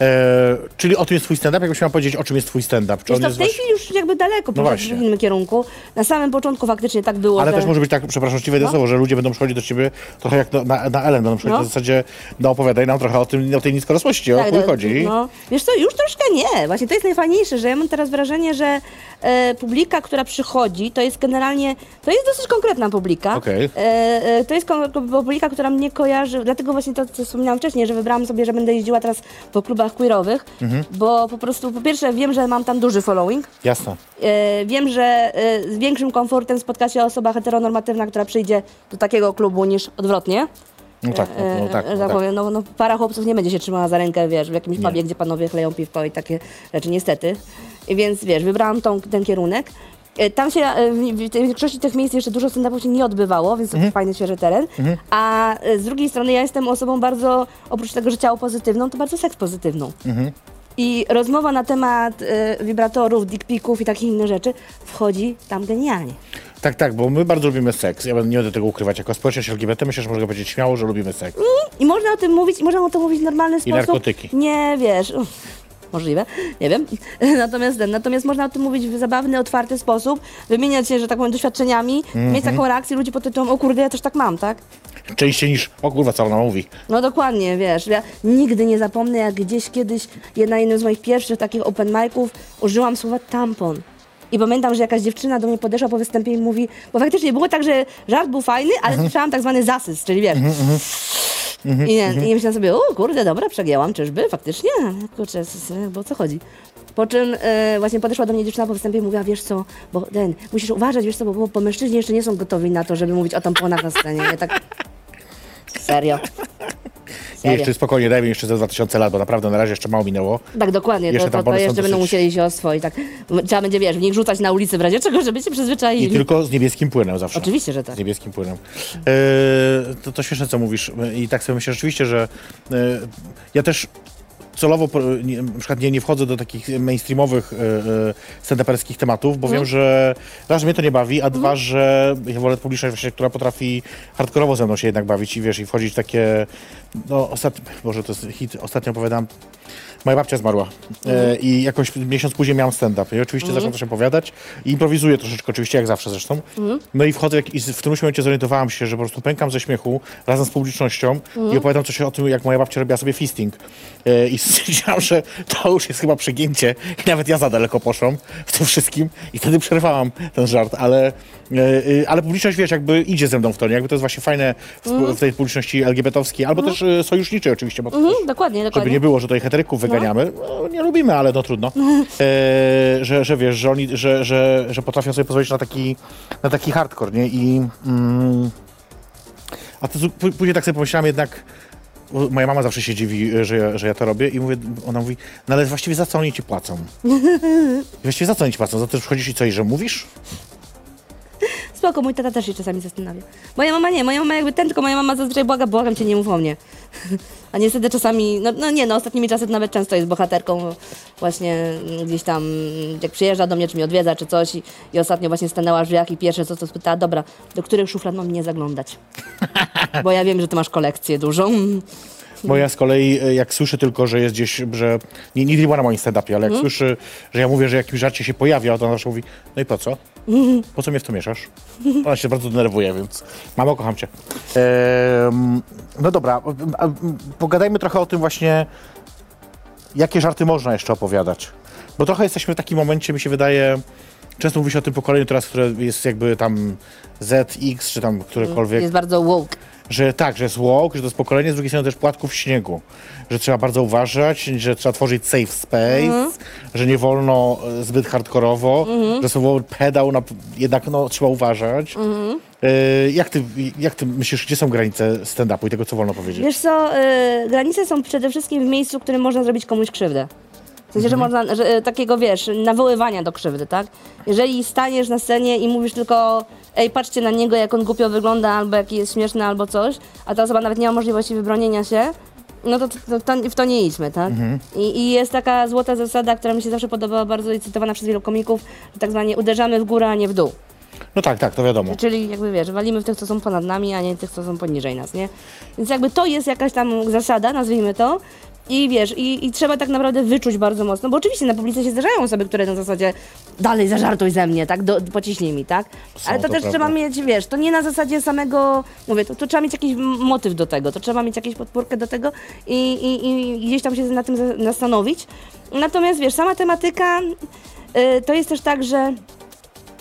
E, czyli o tym jest twój stand-up? Jakbyś miał powiedzieć, o czym jest twój stand-up? Czy to w tej właśnie- chwili już jakby daleko właśnie. w innym kierunku. Na samym początku faktycznie tak było, Ale że... też może być tak, przepraszam, ci wejdę No. słowo, że ludzie będą przychodzić do ciebie trochę jak na, na, na Ellen, będą przychodzić No. w zasadzie, no opowiadaj nam trochę o tym, o tej niskorosłości, o Tak, chuj no, chodzi. No, wiesz co, już troszkę nie. Właśnie to jest najfajniejsze, że ja mam teraz wrażenie, że e, publika, która przychodzi, to jest generalnie, to jest dosyć konkretna publika. Okej. E, e, to jest publika, która mnie kojarzy, dlatego właśnie to, co wspomniałam wcześniej, że wybrałam sobie, że będę jeździła teraz po klubach queerowych, Mhm. bo po prostu, po pierwsze wiem, że mam tam duży following, Jasne. E, Wiem, że e, z większym komfortem spotka się osoba heteronormatywna, która przyjdzie do takiego klubu niż odwrotnie. No tak, no, no E, tak. No, tak tak. powiem, no, no para chłopców nie będzie się trzymała za rękę, wiesz, w jakimś pubie, gdzie panowie chleją piwko i takie rzeczy, niestety. I więc, wiesz, wybrałam tą, ten kierunek. E, Tam się e, w większości tych miejsc jeszcze dużo stand-upów się nie odbywało, więc to Mhm. fajny, świeży teren. A e, z drugiej strony ja jestem osobą bardzo, oprócz tego, że ciało pozytywną, to bardzo seks pozytywną. Mhm. I rozmowa na temat e, wibratorów, dickpików i takich innych rzeczy wchodzi tam genialnie. tak, tak, bo my bardzo lubimy seks. Ja nie będę tego ukrywać. Jako społeczność LGBT myślę, że można powiedzieć śmiało, że lubimy seks. I można o tym mówić, i można o tym mówić w normalny sposób. narkotyki. Nie, wiesz, uff, możliwe, nie wiem. <laughs> Natomiast, natomiast można o tym mówić w zabawny, otwarty sposób, wymieniać się, że tak powiem, doświadczeniami, Mhm. mieć taką reakcję ludzi pod tytułem, o kurde, ja też tak mam, tak? Częściej niż, o kurwa, co ona mówi. No dokładnie, wiesz, ja nigdy nie zapomnę, jak gdzieś kiedyś na jednym z moich pierwszych takich open miców użyłam słowa tampon. I pamiętam, że jakaś dziewczyna do mnie podeszła po występie i mówi, bo faktycznie było tak, że żart był fajny, ale słyszałam tak zwany zasys, czyli wiesz. I, nie, I myślałam sobie, o kurde, dobra, przegięłam, czyżby, faktycznie? Kurczę, bo o co chodzi? Po czym e, właśnie podeszła do mnie dziewczyna po występie i mówiła, wiesz co, bo ten, musisz uważać, wiesz co, bo, bo mężczyźni jeszcze nie są gotowi na to, żeby mówić o tamponach na scenie. Ja tak, serio. I Serio. jeszcze spokojnie, dajmy jeszcze ze 2000 lat, bo naprawdę na razie jeszcze mało minęło. Tak, dokładnie. Jeszcze to, to, to jeszcze będą dosyć- musieli się oswoić. Tak. Trzeba będzie, wiesz, w nich rzucać na ulicy w razie czego, żeby się przyzwyczaili. I tylko z niebieskim płynem zawsze. Oczywiście, że tak. Z niebieskim płynem. E, to, to śmieszne, co mówisz. I tak sobie myślę rzeczywiście, że e, ja też celowo nie, na przykład nie, nie wchodzę do takich mainstreamowych stand-uperskich tematów, bo Mhm. wiem, że raz, że mnie to nie bawi, a dwa, że ja wolę publiczność właśnie, która potrafi hardkorowo ze mną się jednak bawić i wiesz, i wchodzić w takie, no ostatnio, Boże, to jest hit, ostatnio opowiadam, moja babcia zmarła e, i jakoś miesiąc później miałam stand-up i oczywiście zacząłem coś opowiadać i improwizuję troszeczkę, oczywiście jak zawsze zresztą. No i wchodzę i w którymś momencie zorientowałam się, że po prostu pękam ze śmiechu razem z publicznością i opowiadam coś o tym, jak moja babcia robiła sobie fisting. I stwierdziłam, że to już jest chyba przegięcie i nawet ja za daleko poszłam w tym wszystkim i wtedy przerwałam ten żart, ale, e, ale publiczność, wiesz, jakby idzie ze mną w to, nie? jakby to jest właśnie fajne w, w tej publiczności LGBT-owskiej, albo też e, sojuszniczej oczywiście, bo to też Mhm, dokładnie, żeby dokładnie. nie było, że tutaj heteryków wyganiamy. No, nie lubimy, ale no trudno. <laughs> E, że, że wiesz, że, oni, że, że, że potrafią sobie pozwolić na taki, na taki hardcore, nie? I, mm, a to, później tak sobie pomyślałem jednak, moja mama zawsze się dziwi, że ja, że ja to robię i mówię, ona mówi, no ale właściwie za co oni ci płacą? <laughs> Właściwie za co oni ci płacą? Za to, że wchodzisz i co, i że mówisz? Spoko, mój tata też się czasami zastanawia. Moja mama nie, moja mama jakby ten, tylko moja mama zazwyczaj błaga, błagam cię, nie mów o mnie. <laughs> A niestety czasami, no, no nie, no ostatnimi czasy nawet często jest bohaterką właśnie gdzieś tam, jak przyjeżdża do mnie, czy mnie odwiedza, czy coś i, i ostatnio właśnie stanęła w drzwiach i pierwsze co to spytała, dobra, do których szuflad mam nie zaglądać? <laughs> Bo ja wiem, że ty masz kolekcję dużą. Bo ja z kolei, e, jak słyszę tylko, że jest gdzieś, że nie, nigdy nie była na moim stand-upie, ale jak słyszy, że ja mówię, że jakimś żarcie się pojawia, to ona zawsze mówi, no i po co? Po co mnie w to mieszasz? Ona się bardzo denerwuje, więc mamo, kocham cię. Em, no dobra, pogadajmy trochę o tym właśnie, jakie żarty można jeszcze opowiadać. Bo trochę jesteśmy w takim momencie, mi się wydaje, często mówi się o tym pokoleniu teraz, które jest jakby tam ZX, czy tam którekolwiek Jest bardzo woke. Że tak, że jest walk, że to jest pokolenie, z drugiej strony też płatków śniegu, że trzeba bardzo uważać, że trzeba tworzyć safe space, że nie wolno e, zbyt hardkorowo, że słowo pedał na, jednak no, trzeba uważać. E, jak, ty, jak ty myślisz, gdzie są granice stand-upu i tego, co wolno powiedzieć? Wiesz co, y, granice są przede wszystkim w miejscu, w którym można zrobić komuś krzywdę. W sensie, że można, że, e, takiego wiesz, nawoływania do krzywdy, tak? Jeżeli staniesz na scenie i mówisz tylko, ej, patrzcie na niego, jak on głupio wygląda, albo jaki jest śmieszny, albo coś, a ta osoba nawet nie ma możliwości wybronienia się, no to, to, to w to nie idźmy, tak? I, I jest taka złota zasada, która mi się zawsze podobała bardzo i cytowana przez wielu komików, że tak zwanie uderzamy w górę, a nie w dół. No tak, tak, to wiadomo. Czyli jakby wiesz, walimy w tych, co są ponad nami, a nie tych, co są poniżej nas, nie? Więc jakby to jest jakaś tam zasada, nazwijmy to. I wiesz, i, i trzeba tak naprawdę wyczuć bardzo mocno, bo oczywiście na publice się zdarzają osoby, które na zasadzie dalej zażartuj ze mnie, tak, Do, pociśnij mi, tak? Są, Ale to, to też prawda. trzeba mieć, wiesz, to nie na zasadzie samego, mówię, to, to trzeba mieć jakiś motyw do tego, to trzeba mieć jakąś podpórkę do tego i, i, i gdzieś tam się na tym za- zastanowić. Natomiast wiesz, sama tematyka y, to jest też tak, że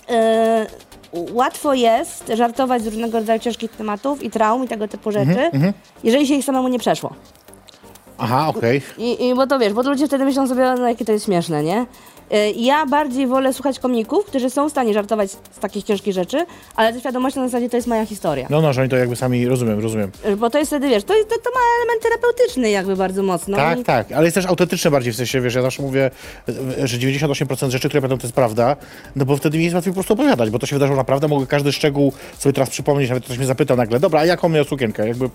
y, łatwo jest żartować z różnego rodzaju ciężkich tematów i traum i tego typu rzeczy, jeżeli się ich samemu nie przeszło. Aha, okej. I, I bo to wiesz, bo ludzie wtedy myślą sobie, no jakie to jest śmieszne, nie? Y, Ja bardziej wolę słuchać komików, którzy są w stanie żartować z takich ciężkich rzeczy, ale ze świadomością na zasadzie to jest moja historia. No, no, że oni to jakby sami, rozumiem, rozumiem. Y, Bo to jest wtedy, wiesz, to, to, to ma element terapeutyczny jakby bardzo mocno. tak, I- tak, ale jest też autentyczne bardziej, w sensie, wiesz, ja zawsze mówię, e, że 98% rzeczy, które będą, to jest prawda, no bo wtedy mi jest łatwiej po prostu opowiadać, bo to się wydarzyło naprawdę, mogę każdy szczegół sobie teraz przypomnieć, nawet ktoś mnie zapytał nagle, dobra, a jaką miał sukienkę, jakby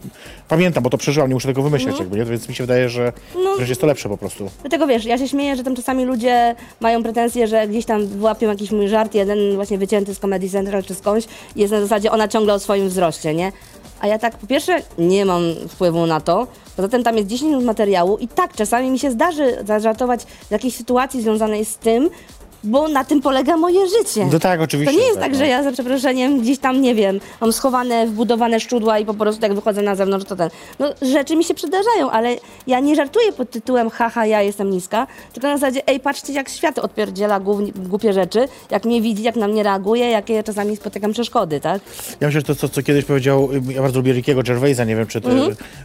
pamiętam, bo to przeżyłam, nie muszę tego wymyśleć, jakby, nie? więc mi się wydaje, że, No. że jest to lepsze po prostu. Dlatego wiesz, ja się śmieję, że tam czasami ludzie mają pretensje, że gdzieś tam wyłapią jakiś mój żart, jeden właśnie wycięty z Comedy Central czy skądś, jest na zasadzie ona ciągle o swoim wzroście, nie? A ja tak, po pierwsze, nie mam wpływu na to, poza tym tam jest 10 minut materiału i tak, czasami mi się zdarzy zażartować z jakiejś sytuacji związanej z tym, bo na tym polega moje życie. No tak, oczywiście. To nie jest tak, tak, no. że ja za przeproszeniem gdzieś tam, nie wiem, mam schowane, wbudowane szczudła i po prostu jak wychodzę na zewnątrz, to ten. No rzeczy mi się przydarzają, ale ja nie żartuję pod tytułem haha, ja jestem niska, tylko na zasadzie, ej, patrzcie jak świat odpierdziela głupie rzeczy, jak mnie widzi, jak na mnie reaguje, jakie czasami spotykam przeszkody, tak? Ja myślę, że to, co, co kiedyś powiedział, ja bardzo lubię Rickiego Gervaisa, nie wiem, czy ty,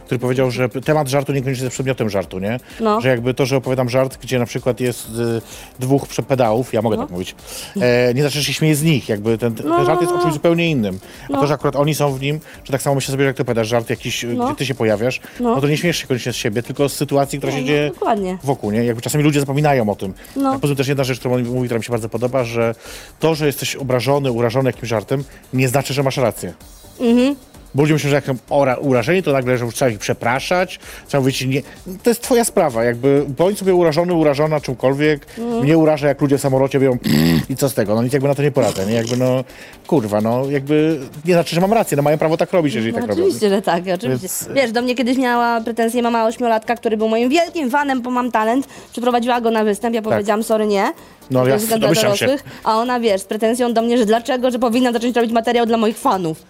który powiedział, że temat żartu niekoniecznie jest przedmiotem żartu, nie? No. Że jakby to, że opowiadam żart, gdzie na przykład jest y, dwóch prze- ja mogę tak mówić, e, nie że się śmieję z nich, jakby ten, ten No, żart jest no, o no. czymś zupełnie innym. A No. to, że akurat oni są w nim, że tak samo myślę sobie, że jak ty opowiadasz żart jakiś, y, No. gdzie ty się pojawiasz, no. No. to nie śmiesz się koniecznie z siebie, tylko z sytuacji, która się no, dzieje dokładnie. wokół, nie? Jakby czasami ludzie zapominają o tym. No. A poza tym też jedna rzecz, którą on mówi, która mi się bardzo podoba, że to, że jesteś obrażony, urażony jakimś żartem, nie znaczy, że masz rację. Bo ludzie myślą, że jak ora- urażeni, to nagle, że już trzeba ich przepraszać, trzeba mówić nie. To jest twoja sprawa, jakby bądź sobie urażony, urażona czymkolwiek. Mnie uraża, jak ludzie w samolocie mówią <clears throat> i co z tego, no nic jakby na to nie poradzę, nie? Jakby no, kurwa, no jakby nie znaczy, że mam rację, no mają prawo tak robić, jeżeli No, tak robią. oczywiście, że tak, oczywiście. Więc- Wiesz, do mnie kiedyś miała pretensję mama ośmiolatka, który był moim wielkim fanem, bo mam talent. Przyprowadziła go na występ, ja powiedziałam sorry, nie. Tak. No, ja domyślam się. dorosłych. A ona, wiesz, z pretensją do mnie, że dlaczego, że powinna zacząć robić materiał dla moich fanów.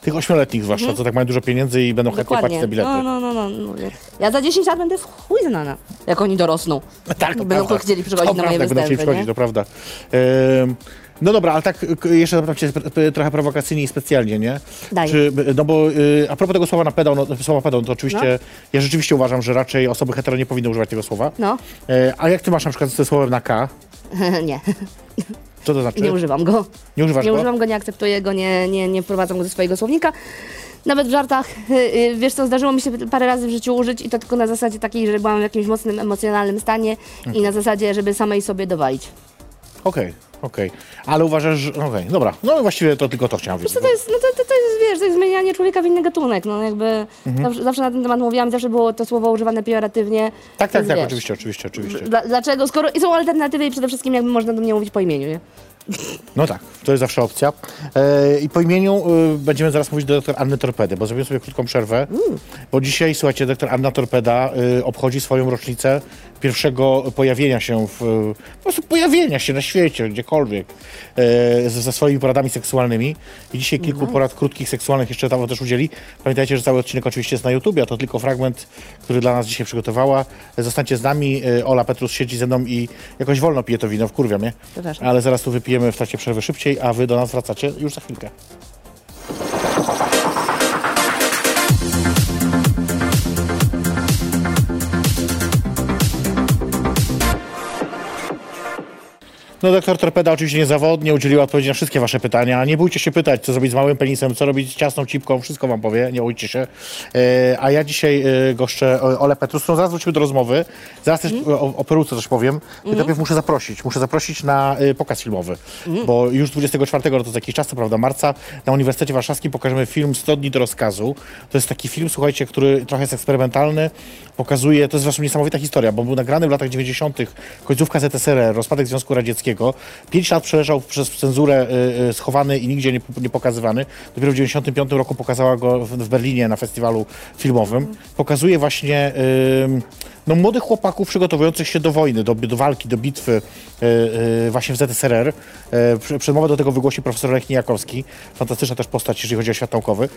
Tych ośmioletnich zwłaszcza, co tak mają dużo pieniędzy i będą chętnie płacić za bilety. No, no, no, no. mówię. Ja za 10 lat będę w chuj znana, jak oni dorosną. <laughs> Tak, to Będą prawda. chcieli przychodzić to na moje prawda, będą chcieli występy, przychodzić, to prawda. Ym, no dobra, ale tak jeszcze zapytam cię trochę prowokacyjnie i specjalnie, nie? Daj. Czy, no bo y, a propos tego słowa na pedał, no, słowa pedał, to oczywiście, ja rzeczywiście uważam, że raczej osoby hetero nie powinny używać tego słowa. No, E, a jak ty masz na przykład ze słowem na K? <laughs> nie, Co to znaczy? nie używam go. Nie używasz Nie go? używam go, nie akceptuję go, nie, nie, nie wprowadzam go do swojego słownika. Nawet w żartach, y, y, wiesz co, zdarzyło mi się parę razy w życiu użyć i to tylko na zasadzie takiej, że byłam w jakimś mocnym emocjonalnym stanie i na zasadzie, żeby samej sobie dowalić. Okej, okej. Ale uważasz, że... Okej, dobra. No właściwie to tylko to chciałem wiedzieć. Co to jest, no to, to, to jest, wiesz, to jest zmienianie człowieka w inny gatunek, no jakby zawsze, zawsze na ten temat mówiłam, zawsze było to słowo używane pejoratywnie. Tak, tak, więc tak, wiesz, oczywiście, oczywiście, oczywiście. Dla, dlaczego? Skoro i są alternatywy i przede wszystkim jakby można do mnie mówić po imieniu, nie? No tak, to jest zawsze opcja. E, I po imieniu y, będziemy zaraz mówić do doktor Anny Torpedy, bo zrobimy sobie krótką przerwę, bo dzisiaj, słuchajcie, doktor Anna Torpeda y, obchodzi swoją rocznicę pierwszego pojawienia się, w, y, po prostu pojawienia się na świecie, gdziekolwiek, e, ze, ze swoimi poradami seksualnymi. I dzisiaj kilku porad krótkich, seksualnych jeszcze tam też udzieli. Pamiętajcie, że cały odcinek oczywiście jest na YouTubie, a to tylko fragment, który dla nas dzisiaj przygotowała. Zostańcie z nami, y, Ola Petrus siedzi ze mną i jakoś wolno pije to wino, wkurwia mnie. Ale zaraz tu wypijemy w trakcie przerwy szybciej, a wy do nas wracacie już za chwilkę. No doktor Torpeda oczywiście niezawodnie udzieliła odpowiedzi na wszystkie wasze pytania. Nie bójcie się pytać, co zrobić z małym penisem, co robić z ciasną cipką, wszystko wam powie, nie bójcie się. E, a ja dzisiaj e, goszczę o- Ole Petrus, którą zaraz wrócimy do rozmowy. Zaraz też o, o peruce coś powiem. Mm. Najpierw muszę zaprosić, muszę zaprosić na e, pokaz filmowy, bo już 24, no to za jakiś czas, co prawda marca, na Uniwersytecie Warszawskim pokażemy film 100 dni do rozkazu. To jest taki film, słuchajcie, który trochę jest eksperymentalny, pokazuje, to jest zresztą niesamowita historia, bo był nagrany w latach 90., końcówka ZSRR, rozpadek Związku Radzieckiego. Pięć lat przeleżał przez cenzurę y, y, schowany i nigdzie nie, nie pokazywany. Dopiero w 95 roku pokazała go w, Berlinie na festiwalu filmowym. Pokazuje właśnie no, młodych chłopaków przygotowujących się do wojny, do, do walki, do bitwy y, y, właśnie w ZSRR. Y, prze- Przedmowę do tego wygłosi profesor Lech Nijakowski. Fantastyczna też postać, jeżeli chodzi o świat naukowy.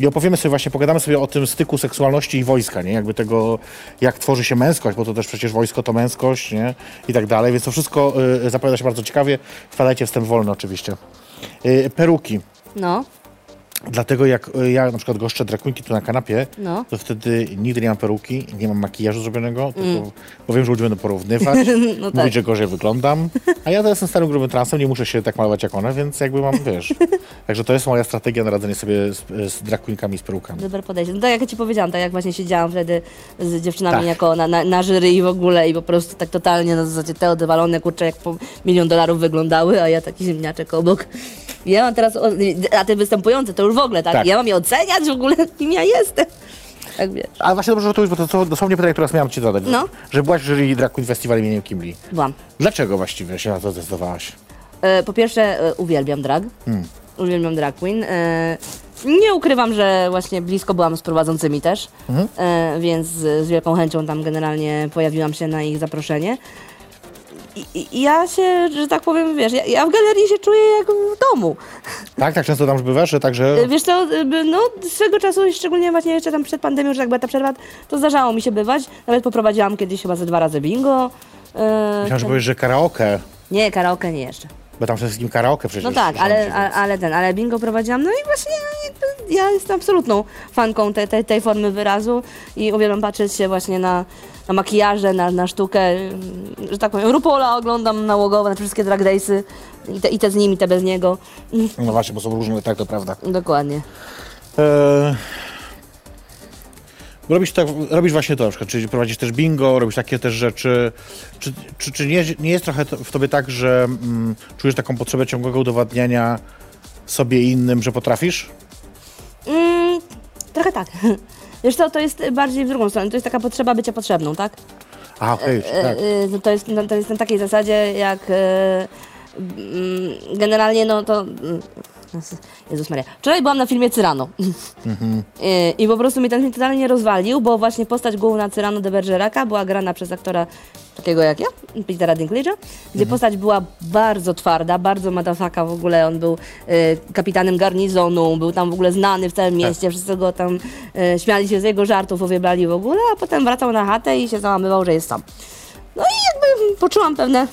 I opowiemy sobie właśnie, pogadamy sobie o tym styku seksualności i wojska, nie? Jakby tego, jak tworzy się męskość, bo to też przecież wojsko to męskość, nie? I tak dalej. Więc to wszystko zapowiada się bardzo ciekawie. Wpadajcie wstęp wolny oczywiście. Peruki. No, Dlatego jak y, ja na przykład goszczę drakunki tu na kanapie, No. to wtedy nigdy nie mam peruki, nie mam makijażu zrobionego, tylko, bo wiem, że ludzie będą porównywać, <laughs> No mówić, tak. że gorzej wyglądam, a ja to jestem starym grubym transem, nie muszę się tak malować jak one, więc jakby mam, wiesz. <laughs> Także to jest moja strategia na radzenie sobie z, z drakunkami, z perukami. dobre podejście. No tak jak ja ci powiedziałam, tak jak właśnie siedziałam wtedy z dziewczynami Tak. jako na, na, na jury i w ogóle i po prostu tak totalnie na zasadzie te odwalone, kurczę, jak po milion dolarów wyglądały, a ja taki ziemniaczek obok. Ja mam teraz, a te występujące to już w ogóle, tak? Tak. Ja mam je oceniać w ogóle, kim ja jestem. Tak wiesz. A właśnie dobrze, że to już, bo to są dosłownie pytanie, które miałem ci zadać. No. Że byłaś w jury Drag Queen Festival imieniem Kimli. Byłam. Dlaczego właściwie się na to zdecydowałaś? E, po pierwsze, e, uwielbiam drag. Hmm. Uwielbiam drag queen. E, nie ukrywam, że właśnie blisko byłam z prowadzącymi też, Mhm. e, więc z wielką chęcią tam generalnie pojawiłam się na ich zaproszenie. I, ja się, że tak powiem, wiesz, ja, ja w galerii się czuję jak w domu. Tak, tak często tam bywasz, że także... E, Wiesz co, e, no swego czasu, szczególnie właśnie jeszcze tam przed pandemią, że jak była ta przerwa, to zdarzało mi się bywać. Nawet poprowadziłam kiedyś chyba ze dwa razy bingo. Myślałem, że powiesz, że karaoke, nie, karaoke nie jeszcze. Bo tam przede wszystkim karaoke przecież. No tak, ale, więc- a, ale ten, ale bingo prowadziłam, no i właśnie ja, jestem absolutną fanką te, te, tej formy wyrazu i uwielbiam patrzeć się właśnie na, na makijaże, na, na sztukę, mm, że tak powiem, Rupola oglądam nałogowo, na wszystkie drag race'y i te, i te z nim, i te bez niego. No właśnie, bo są różne, tak, to prawda. Dokładnie. Eee, robisz, tak, robisz właśnie to, na przykład, czyli prowadzisz też bingo, robisz takie też rzeczy. Czy, czy, czy nie, nie jest trochę w tobie tak, że mm, czujesz taką potrzebę ciągłego udowadniania sobie i innym, że potrafisz? Mm, trochę tak. <laughs> Wiesz co, to jest bardziej w drugą stronę, to jest taka potrzeba bycia potrzebną, tak? A, okej, E, tak. e, no to, jest, no, to jest na takiej zasadzie, jak e, mm, generalnie, no to. Jezus Maria. Wczoraj byłam na filmie Cyrano. <laughs> E, I po prostu mnie ten film totalnie rozwalił, bo właśnie postać główna Cyrano de Bergeraca była grana przez aktora takiego jak ja, Petera Dinklage'a, gdzie postać była bardzo twarda, bardzo madafaka w ogóle. On był e, kapitanem garnizonu, był tam w ogóle znany w całym mieście, wszyscy go tam e, śmiali się z jego żartów, uwielbiali w ogóle, a potem wracał na chatę i się załamywał, że jest sam. No i jakby poczułam pewne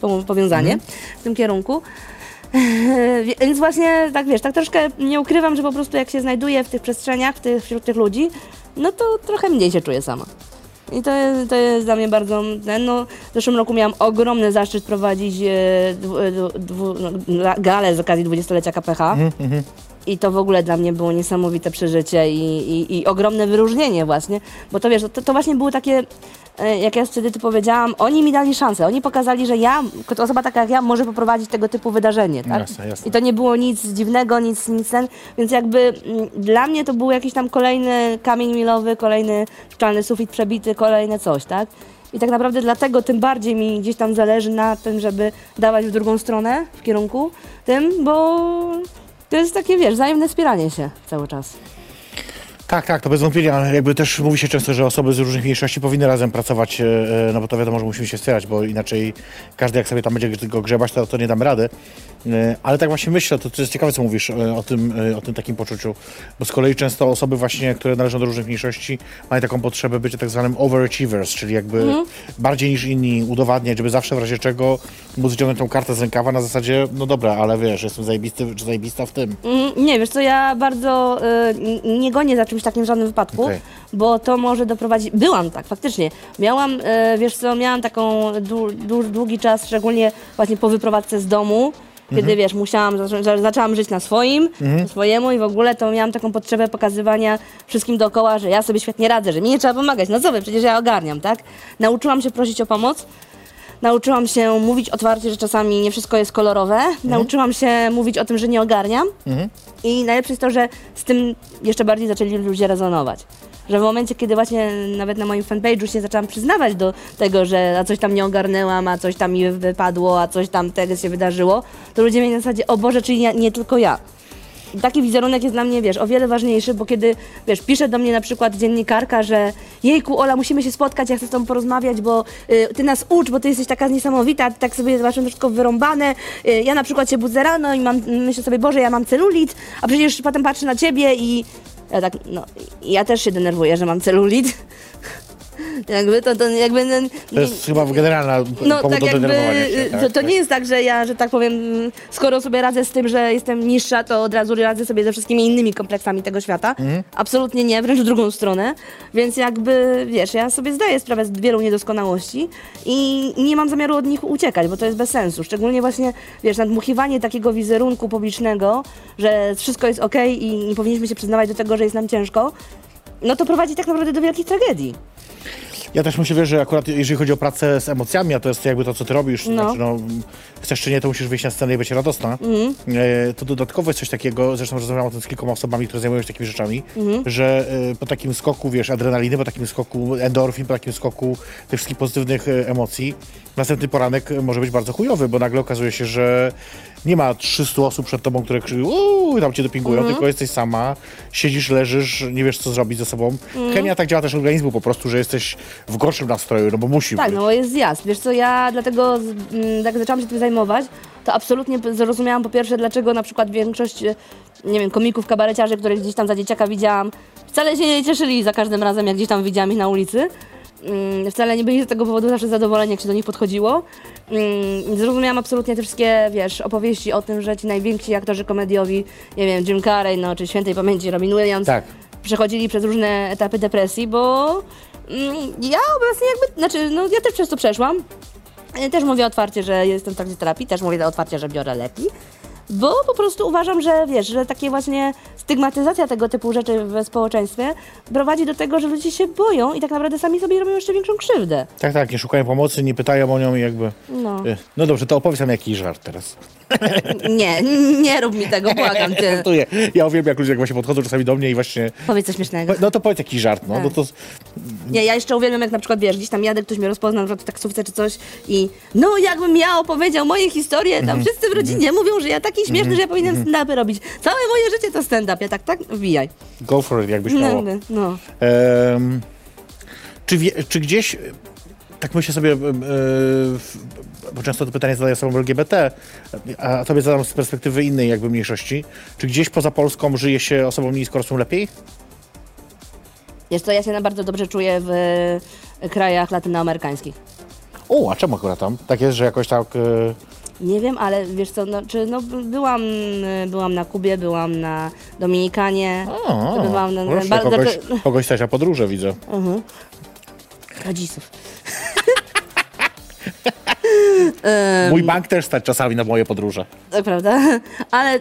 po- <laughs> powiązanie w tym kierunku. <laughs> Więc właśnie, tak wiesz, tak troszkę nie ukrywam, że po prostu jak się znajduję w tych przestrzeniach, w tych, wśród tych ludzi, no to trochę mniej się czuję sama. I to jest, to jest dla mnie bardzo, no, w zeszłym roku miałam ogromny zaszczyt prowadzić e, dwu, e, dwu, no, galę z okazji 20-lecia KPH. I to w ogóle dla mnie było niesamowite przeżycie i, i, i ogromne wyróżnienie właśnie, bo to wiesz, to, to właśnie były takie, e, jak ja wtedy ty powiedziałam, oni mi dali szansę, oni pokazali, że ja, osoba taka jak ja może poprowadzić tego typu wydarzenie, tak? Jasne, jasne. I to nie było nic dziwnego, nic, nic ten, więc jakby mm, dla mnie to był jakiś tam kolejny kamień milowy, kolejny szklany sufit przebity, kolejne coś, tak? I tak naprawdę dlatego tym bardziej mi gdzieś tam zależy na tym, żeby dawać w drugą stronę, w kierunku tym, bo to jest takie, wiesz, wzajemne wspieranie się cały czas. Tak, tak, to bez wątpienia. Jakby też mówi się często, że osoby z różnych mniejszości powinny razem pracować, e, e, no bo to wiadomo, że musimy się wspierać, bo inaczej każdy jak sobie tam będzie tylko grzebać, to, to nie damy rady. E, Ale tak właśnie myślę, to, to jest ciekawe, co mówisz e, o tym, e, o tym takim poczuciu, bo z kolei często osoby właśnie, które należą do różnych mniejszości, mają taką potrzebę bycia tak zwanym overachievers, czyli jakby Mhm. bardziej niż inni udowadniać, żeby zawsze w razie czego móc wyciągnąć tą kartę z rękawa na zasadzie, no dobra, ale wiesz, jestem zajebisty, czy zajebista w tym. Mm, Nie, wiesz co, ja bardzo y, nie gonię za czymś takim w żadnym wypadku, Okej. bo to może doprowadzić... Byłam tak, faktycznie. Miałam, y, wiesz co, miałam taką dłu, dłu, długi czas, szczególnie właśnie po wyprowadzce z domu, kiedy, wiesz, musiałam, zaczą- za- zaczęłam żyć na swoim, po swojemu i w ogóle to miałam taką potrzebę pokazywania wszystkim dookoła, że ja sobie świetnie radzę, że mi nie trzeba pomagać. No co wy, przecież ja ogarniam, tak? Nauczyłam się prosić o pomoc, Nauczyłam się mówić otwarcie, że czasami nie wszystko jest kolorowe. Nauczyłam się mówić o tym, że nie ogarniam. I najlepsze jest to, że z tym jeszcze bardziej zaczęli ludzie rezonować. Że w momencie, kiedy właśnie nawet na moim fanpage'u się zaczęłam przyznawać do tego, że a coś tam nie ogarnęłam, a coś tam mi wypadło, a coś tam tego się wydarzyło, to ludzie mieli na zasadzie, o Boże, czyli nie, nie tylko ja. Taki wizerunek jest dla mnie, wiesz, o wiele ważniejszy, bo kiedy, wiesz, pisze do mnie na przykład dziennikarka, że jejku, Ola, musimy się spotkać, ja chcę z tobą porozmawiać, bo y, ty nas ucz, bo ty jesteś taka niesamowita, ty tak sobie zobaczymy wszystko wyrąbane. Y, ja na przykład się budzę rano i mam, myślę sobie, Boże, ja mam celulit, a przecież potem patrzę na ciebie i ja tak, no, ja też się denerwuję, że mam celulit. Jakby to, to jakby... No, To jest chyba generalna no powód tak do denerwowania się. tak? to, to nie jest tak, że ja, że tak powiem, skoro sobie radzę z tym, że jestem niższa, to od razu radzę sobie ze wszystkimi innymi kompleksami tego świata. Mhm. Absolutnie nie, wręcz w drugą stronę. Więc jakby, wiesz, ja sobie zdaję sprawę z wielu niedoskonałości i nie mam zamiaru od nich uciekać, bo to jest bez sensu. Szczególnie właśnie, wiesz, nadmuchiwanie takiego wizerunku publicznego, że wszystko jest okej i nie powinniśmy się przyznawać do tego, że jest nam ciężko, no to prowadzi tak naprawdę do wielkich tragedii. Ja też myślę, że akurat jeżeli chodzi o pracę z emocjami, a to jest jakby to, co ty robisz, No. znaczy, no, chcesz czy nie, to musisz wyjść na scenę i być radosna, Mhm. e, to dodatkowo jest coś takiego, zresztą rozmawiałam o tym z kilkoma osobami, które zajmują się takimi rzeczami, Mhm. że e, po takim skoku, wiesz, adrenaliny, po takim skoku endorfin, po takim skoku tych wszystkich pozytywnych e, emocji, następny poranek może być bardzo chujowy, bo nagle okazuje się, że nie ma 300 osób przed tobą, które krzyczą, uuu, tam cię dopingują, Mhm. tylko jesteś sama, siedzisz, leżysz, nie wiesz, co zrobić ze sobą. Mhm. Chemia tak działa też organizmu po prostu, że jesteś w gorszym nastroju, no bo musi Tak, być. no jest zjazd. Wiesz co, ja dlatego, mm, jak zaczęłam się tym zajmować, to absolutnie zrozumiałam po pierwsze, dlaczego na przykład większość, e, nie wiem, komików, kabareciarzy, których gdzieś tam za dzieciaka widziałam, wcale się nie cieszyli za każdym razem, jak gdzieś tam widziałam ich na ulicy. Mm, Wcale nie byli z tego powodu zawsze zadowoleni, jak się do nich podchodziło. Mm, Zrozumiałam absolutnie te wszystkie, wiesz, opowieści o tym, że ci najwięksi aktorzy komediowi, nie wiem, Jim Carrey, no, czy Świętej Pamięci Robin Williams, Tak. przechodzili przez różne etapy depresji, bo mm, ja obecnie jakby, znaczy, no ja też przez to przeszłam. E, Też mówię otwarcie, że jestem w trakcie terapii, też mówię otwarcie, że biorę leki. Bo po prostu uważam, że wiesz, że takie właśnie stygmatyzacja tego typu rzeczy w społeczeństwie prowadzi do tego, że ludzie się boją i tak naprawdę sami sobie robią jeszcze większą krzywdę. Tak, tak, nie szukają pomocy, nie pytają o nią i jakby... No. E, No dobrze, to opowiedz nam jakiś żart teraz. Nie, nie rób mi tego, błagam cię. Żartuję. Ja wiem, jak ludzie jak właśnie podchodzą czasami do mnie i właśnie... Powiedz coś śmiesznego. No to powiedz jakiś żart, no. Tak. no to... Nie, ja jeszcze uwielbiam, jak na przykład, wiesz, gdzieś tam jadę, ktoś mnie rozpozna, na przykład w taksówce czy coś i no, jakbym ja opowiedział moje historie, tam wszyscy w rodzinie mówią, że ja taki śmieszny, że ja powinienem stand-upy robić. Całe moje życie to stand-up. Ja tak, tak, wbijaj. Go for it, jakbyś No, miało. no. Em, czy, wie, czy gdzieś, tak myślę sobie, w- bo często to pytanie zadaję osobom LGBT, a tobie zadam z perspektywy innej jakby mniejszości, czy gdzieś poza Polską żyje się osobom niskorosłym lepiej? Wiesz co, ja się na bardzo dobrze czuję w e, krajach latynoamerykańskich. O, a czemu akurat tam? Tak jest, że jakoś tak... e, Nie wiem, ale wiesz co, no, czy, no, byłam, e, byłam na Kubie, byłam na Dominikanie. O, byłam na, proszę, bardzo- kogoś, kogoś stać na podróże, widzę. rodziców. <laughs> Mój bank też stać czasami na moje podróże. Prawda? Ale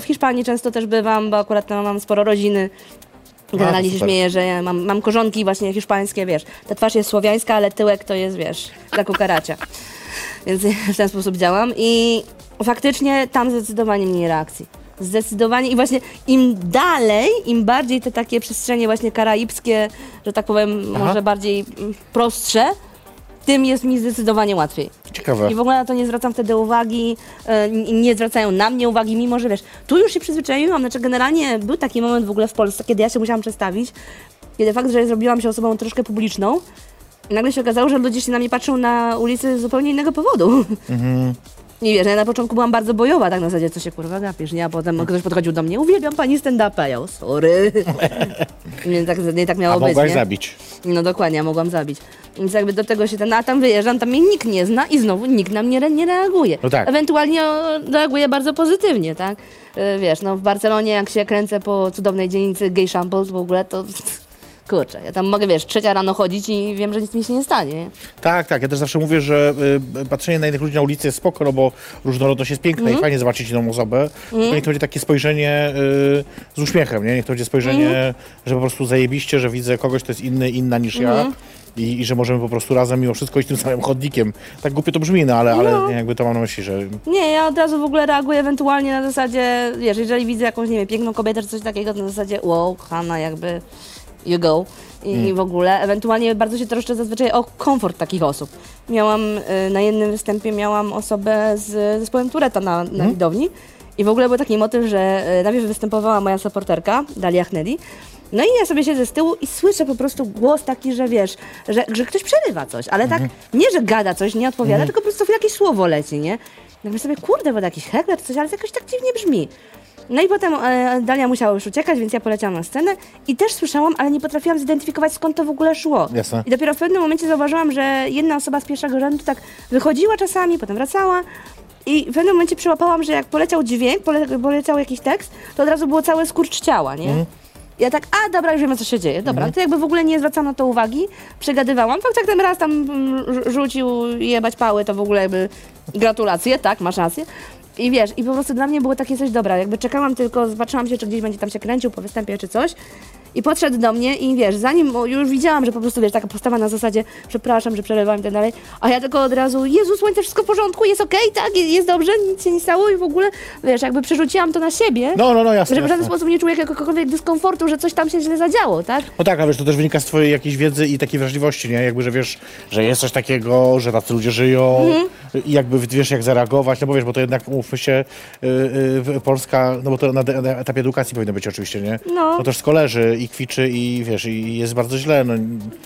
w, Hiszpanii często też bywam, bo akurat tam mam sporo rodziny. Generalnie się śmieję, że ja mam, mam korzonki właśnie hiszpańskie, wiesz. Ta twarz jest słowiańska, ale tyłek to jest, wiesz, dla kukaracia. Więc <laughs> w ten sposób działam i faktycznie tam zdecydowanie mniej reakcji. Zdecydowanie i właśnie im dalej, im bardziej te takie przestrzenie właśnie karaibskie, że tak powiem, Aha. może bardziej prostsze, tym jest mi zdecydowanie łatwiej. Ciekawe. I w ogóle na to nie zwracam wtedy uwagi, e, nie zwracają na mnie uwagi, mimo że wiesz, tu już się przyzwyczaiłam, znaczy generalnie był taki moment w ogóle w Polsce, kiedy ja się musiałam przestawić, kiedy fakt, że zrobiłam się osobą troszkę publiczną, nagle się okazało, że ludzie się na mnie patrzą na ulicy z zupełnie innego powodu. I wiesz, ja na początku byłam bardzo bojowa, tak na zasadzie, co się kurwa gapisz, nie? A potem ktoś podchodził do mnie, uwielbiam pani stand-upa, ja, sorry. I <laughs> mnie tak, nie tak miało A być, mogłaś nie? zabić. No dokładnie, ja mogłam zabić. Więc jakby do tego się ten, a tam wyjeżdżam, tam mnie nikt nie zna i znowu nikt na mnie re, nie reaguje. No tak. Ewentualnie reaguje bardzo pozytywnie, tak? E, Wiesz, no w Barcelonie jak się kręcę po cudownej dzielnicy Gay Shambles w ogóle, to <laughs> kurczę, ja tam mogę, wiesz, trzecia rano chodzić i wiem, że nic mi się nie stanie. nie? Tak, tak. Ja też zawsze mówię, że y, patrzenie na innych ludzi na ulicy jest spoko, no bo różnorodność jest piękna Mhm. i fajnie zobaczyć inną osobę. Tylko niech to będzie takie spojrzenie y, z uśmiechem, nie? Niech to będzie spojrzenie, Mhm. że po prostu zajebiście, że widzę kogoś, kto jest inny, inna niż Mhm. ja. I, I że możemy po prostu razem mimo wszystko iść tym samym chodnikiem. Tak głupio to brzmi, no ale, ale No. jakby to mam na myśli, że Nie, ja od razu w ogóle reaguję ewentualnie na zasadzie, wiesz, jeżeli widzę jakąś, nie wiem, piękną kobietę czy coś takiego, to na zasadzie, wow, Hanna, jakby you go. I, i w ogóle, ewentualnie bardzo się troszczę zazwyczaj o komfort takich osób. Miałam, y, na jednym występie miałam osobę z zespołem Tureta na, na widowni i w ogóle był taki motyw, że y, najpierw występowała moja supporterka, Dalia Hnedi, no i ja sobie siedzę z tyłu i słyszę po prostu głos taki, że wiesz, że, że ktoś przerywa coś, ale tak nie, że gada coś, nie odpowiada, tylko po prostu jakieś słowo leci, nie? Myślę sobie, kurde, bo jakiś heckler czy coś, ale to jakoś tak dziwnie brzmi. No i potem e, Dalia musiała już uciekać, więc ja poleciałam na scenę i też słyszałam, ale nie potrafiłam zidentyfikować skąd to w ogóle szło. Jasne. I dopiero w pewnym momencie zauważyłam, że jedna osoba z pierwszego rzędu tak wychodziła czasami, potem wracała. I w pewnym momencie przyłapałam, że jak poleciał dźwięk, pole, poleciał jakiś tekst, to od razu było całe skurcz ciała, nie? Ja tak, a dobra, już wiemy co się dzieje. Dobra, to jakby w ogóle nie zwracano na to uwagi, przegadywałam. Fakt, jak ten raz tam mm, rzu- rzucił jebać pały, to w ogóle jakby gratulacje, tak, masz rację. I wiesz, i po prostu dla mnie było takie coś dobra, jakby czekałam tylko, zobaczyłam się, czy gdzieś będzie tam się kręcił po występie czy coś. I podszedł do mnie i wiesz, zanim już widziałam, że po prostu wiesz, taka postawa na zasadzie, przepraszam, że przerywałam i tak dalej, a ja tylko od razu, Jezu, słońce, wszystko w porządku, jest okej, tak, jest, dobrze, nic się nie stało i w ogóle, wiesz, jakby przerzuciłam to na siebie, no, no, no, jasne. żeby w żaden sposób nie czuł jakiegokolwiek dyskomfortu, że coś tam się źle zadziało, tak? No tak, a wiesz, to też wynika z twojej jakiejś wiedzy i takiej wrażliwości, nie? Jakby, że wiesz, że jest coś takiego, że tacy ludzie żyją Mhm. i jakby wiesz, jak zareagować, no bo wiesz, bo to jednak, umówmy się, y, y, Polska, no bo to na, na etapie edukacji powinno być oczywiście, nie? No. To leży i kwiczy i wiesz, i jest bardzo źle, no.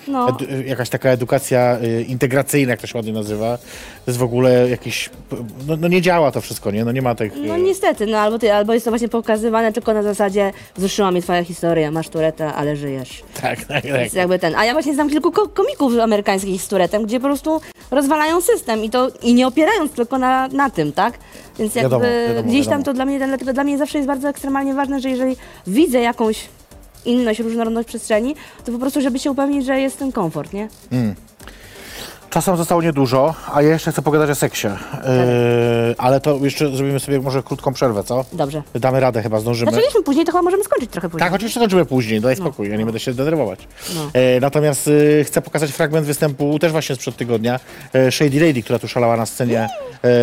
No. Jakaś taka edukacja y, integracyjna, jak to się ładnie nazywa, to jest w ogóle jakiś, no, no nie działa to wszystko, nie? No nie ma tych... No y, niestety, no albo ty, albo jest to właśnie pokazywane tylko na zasadzie, wzruszyła mnie twoja historia, masz tureta, ale żyjesz. Tak, tak, tak. Jakby ten. A ja właśnie znam kilku ko- komików amerykańskich z turetem, gdzie po prostu rozwalają system i to i nie opierając tylko na, na tym, tak? Więc jakby Wiadomo, wiadomo, gdzieś tam wiadomo. to dla mnie, dlatego dla mnie zawsze jest bardzo ekstremalnie ważne, że jeżeli widzę jakąś inność, różnorodność przestrzeni, to po prostu, żeby się upewnić, że jest ten komfort, nie? Czasem zostało niedużo, a ja jeszcze chcę pogadać o seksie. Yy, ale to jeszcze zrobimy sobie może krótką przerwę, co? Dobrze. Damy radę, chyba zdążymy. Zaczęliśmy później, to chyba możemy skończyć trochę później. Tak, oczywiście skończymy później, daj spokój, ja nie będę się denerwować. No. E, natomiast e, chcę pokazać fragment występu też właśnie sprzed tygodnia Shady Lady, która tu szalała na scenie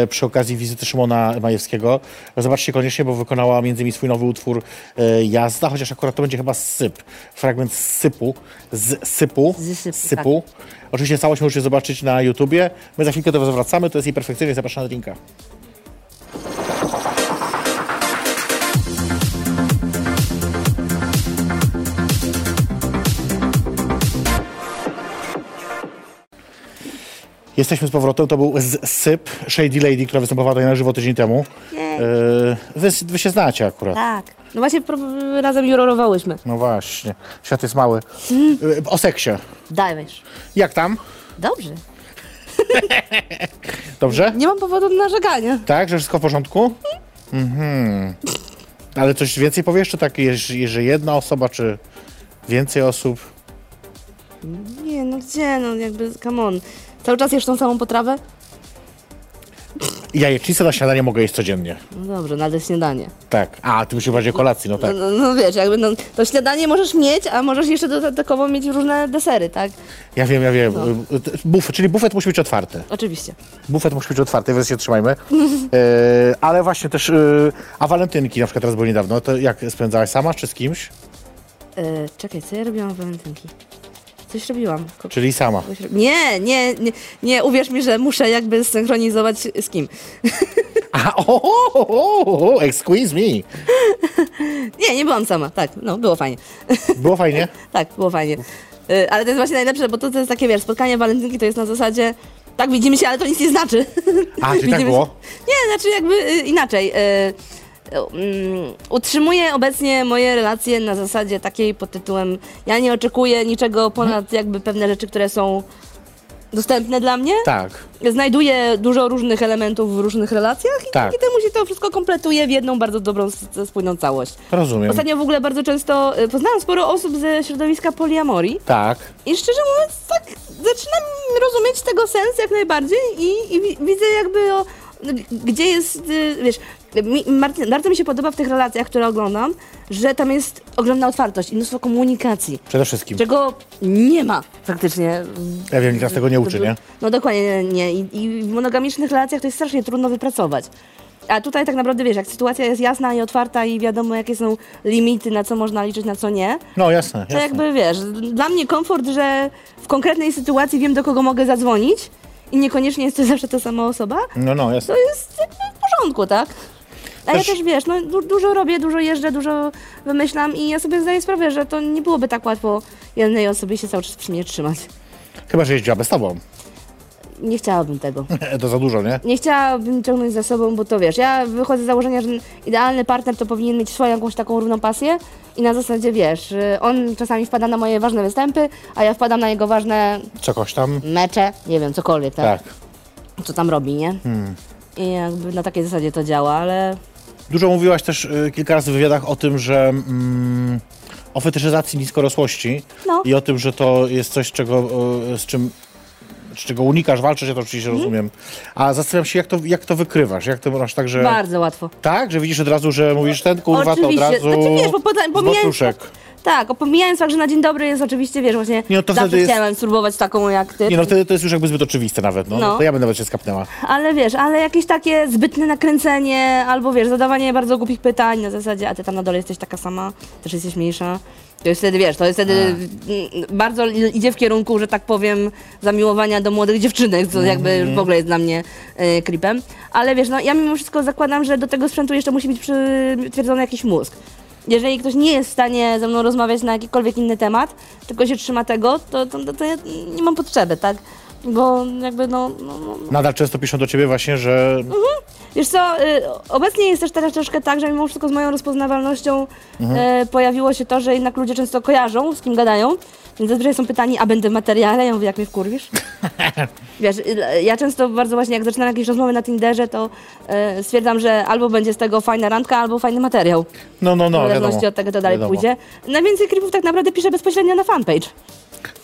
przy okazji wizyty Szymona Majewskiego. Zobaczcie koniecznie, bo wykonała między innymi swój nowy utwór Jazda, chociaż akurat to będzie chyba syp. Fragment z sypu. Z sypu. Z sypu, sypu. Oczywiście całość możecie zobaczyć na YouTubie. My za chwilkę do Was wracamy, to jest jej perfekcyjnie, zapraszam na drinka. Jesteśmy z powrotem, to był z syp Shady Lady, która występowała tutaj na żywo tydzień temu. Jej. E, wy, wy się znacie akurat. Tak. No właśnie pro- razem jurorowałyśmy. No właśnie, świat jest mały. E, O seksie. Daj weź. Jak tam? Dobrze. <laughs> Dobrze? Nie mam powodu do narzekania. Tak, że wszystko w porządku? Mhm. Ale coś więcej powiesz, czy tak, że jedna osoba, czy więcej osób? Nie, no gdzie, no jakby, come on. Cały czas jesz tą samą potrawę? Jajecznicę na śniadanie mogę jeść codziennie. No dobrze, no ale śniadanie. Tak. A, ty musisz bardziej kolacji, no tak. No, no, no wiesz, jakby no, to śniadanie możesz mieć, a możesz jeszcze dodatkowo mieć różne desery, tak? Ja wiem, ja wiem. No. Bufet, czyli bufet musi być otwarty. Oczywiście. Bufet musi być otwarty, więc się trzymajmy. <laughs> E, ale właśnie też, e, a walentynki na przykład teraz były niedawno, to jak spędzałaś sama, czy z kimś? E, czekaj, co ja robiłam w walentynki? Coś robiłam. Ko- Czyli sama. coś ro- Nie, nie, nie, nie, uwierz mi, że muszę jakby synchronizować z kim. <laughs> A, o, o, o, o, excuse me. <laughs> Nie, nie byłam sama, tak, no, było fajnie. <laughs> Było fajnie? Tak, było fajnie. Y, Ale to jest właśnie najlepsze, bo to, to jest takie, wiesz, spotkanie walentynki to jest na zasadzie Tak, widzimy się, ale to nic nie znaczy. A, czyli tak Widzimy było? Się. Nie, znaczy jakby y, inaczej. Y, y, mm, utrzymuję obecnie moje relacje na zasadzie takiej pod tytułem ja nie oczekuję niczego ponad jakby pewne rzeczy, które są dostępne dla mnie. Tak. Znajduję dużo różnych elementów w różnych relacjach i Tak. dzięki temu się to wszystko kompletuje w jedną bardzo dobrą, spójną całość. Rozumiem. Ostatnio w ogóle bardzo często y, poznałam sporo osób ze środowiska poliamorii Tak. i szczerze mówiąc tak zaczynam rozumieć tego sens jak najbardziej i, i wi- widzę jakby o, gdzie jest, y, wiesz, mi, Martin, bardzo mi się podoba w tych relacjach, które oglądam, że tam jest ogromna otwartość i mnóstwo komunikacji, Przede wszystkim. czego nie ma faktycznie. Ja wiem, nikt nas tego nie uczy, nie? No dokładnie nie. I, I w monogamicznych relacjach to jest strasznie trudno wypracować. A tutaj tak naprawdę wiesz, jak sytuacja jest jasna i otwarta i wiadomo jakie są limity, na co można liczyć, na co nie, No jasne, to jasne. jakby wiesz, dla mnie komfort, że w konkretnej sytuacji wiem do kogo mogę zadzwonić i niekoniecznie jest to <laughs> zawsze ta sama osoba, No, no, jasne. to jest jakby w porządku, tak? A ja Też- też wiesz, no du- dużo robię, dużo jeżdżę, dużo wymyślam i ja sobie zdaję sprawę, że to nie byłoby tak łatwo jednej osobie się cały czas przy mnie trzymać. Chyba, że jeździłaby z tobą. Nie chciałabym tego. <laughs> to za dużo, nie? Nie chciałabym ciągnąć za sobą, bo to wiesz, ja wychodzę z założenia, że idealny partner to powinien mieć swoją jakąś taką równą pasję i na zasadzie wiesz, y, on czasami wpada na moje ważne występy, a ja wpadam na jego ważne Czegoś tam. mecze, nie wiem, cokolwiek, tak? Tak. Co tam robi, nie? Hmm. I jakby na takiej zasadzie to działa, ale Dużo mówiłaś też y, kilka razy w wywiadach o tym, że mm, o fetyszyzacji niskorosłości No. i o tym, że to jest coś, czego, y, z czym z czego unikasz, walczysz, ja to oczywiście Mhm. rozumiem. A zastanawiam się, jak to, jak to wykrywasz? Jak to masz tak, że... bardzo łatwo. Tak? Że widzisz od razu, że mówisz ten kurwa, to od Oczywiście. razu Znaczy, wiesz, bo poza- pomijając- zboczuszek. Tak, pomijając fakt, że na dzień dobry jest oczywiście, wiesz, właśnie Nie, no to zawsze jest- chciałem spróbować taką jak ty. Nie no, wtedy to jest już jakby zbyt oczywiste nawet, no. No. To ja bym nawet się skapnęła. Ale wiesz, ale jakieś takie zbytne nakręcenie, albo wiesz, zadawanie bardzo głupich pytań na zasadzie, a ty tam na dole jesteś taka sama, też jesteś mniejsza. To jest wtedy, wiesz, to jest wtedy mm, bardzo idzie w kierunku, że tak powiem, zamiłowania do młodych dziewczynek, co jakby w ogóle jest dla mnie y, creepem. Ale wiesz, no ja mimo wszystko zakładam, że do tego sprzętu jeszcze musi być przytwierdzony jakiś mózg. Jeżeli ktoś nie jest w stanie ze mną rozmawiać na jakikolwiek inny temat, tylko się trzyma tego, to, to, to, to ja nie mam potrzeby, tak? Bo jakby no, no, no Nadal często piszą do ciebie właśnie, że Mhm. Wiesz co, y, obecnie jest też teraz troszkę tak, że mimo wszystko z moją rozpoznawalnością y, pojawiło się to, że jednak ludzie często kojarzą, z kim gadają. Więc zazwyczaj są pytani, a będę w materiale? Ja mówię, jak mnie wkurwisz? <laughs> Wiesz, y, ja często bardzo właśnie, jak zaczynam jakieś rozmowy na Tinderze, to y, stwierdzam, że albo będzie z tego fajna randka, albo fajny materiał. no, no, no, w zależności wiadomo. od tego, to dalej Wiadomo. pójdzie. Najwięcej klipów tak naprawdę piszę bezpośrednio na fanpage.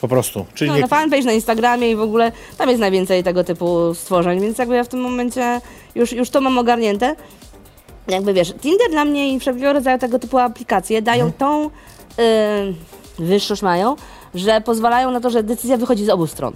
Po prostu. Czyli No, nie... na fanpage, na Instagramie i w ogóle tam jest najwięcej tego typu stworzeń, więc jakby ja w tym momencie już, już to mam ogarnięte. Jakby wiesz, Tinder dla mnie i wszelkiego rodzaju tego typu aplikacje dają Mhm. tą y, wyższość mają, że pozwalają na to, że decyzja wychodzi z obu stron.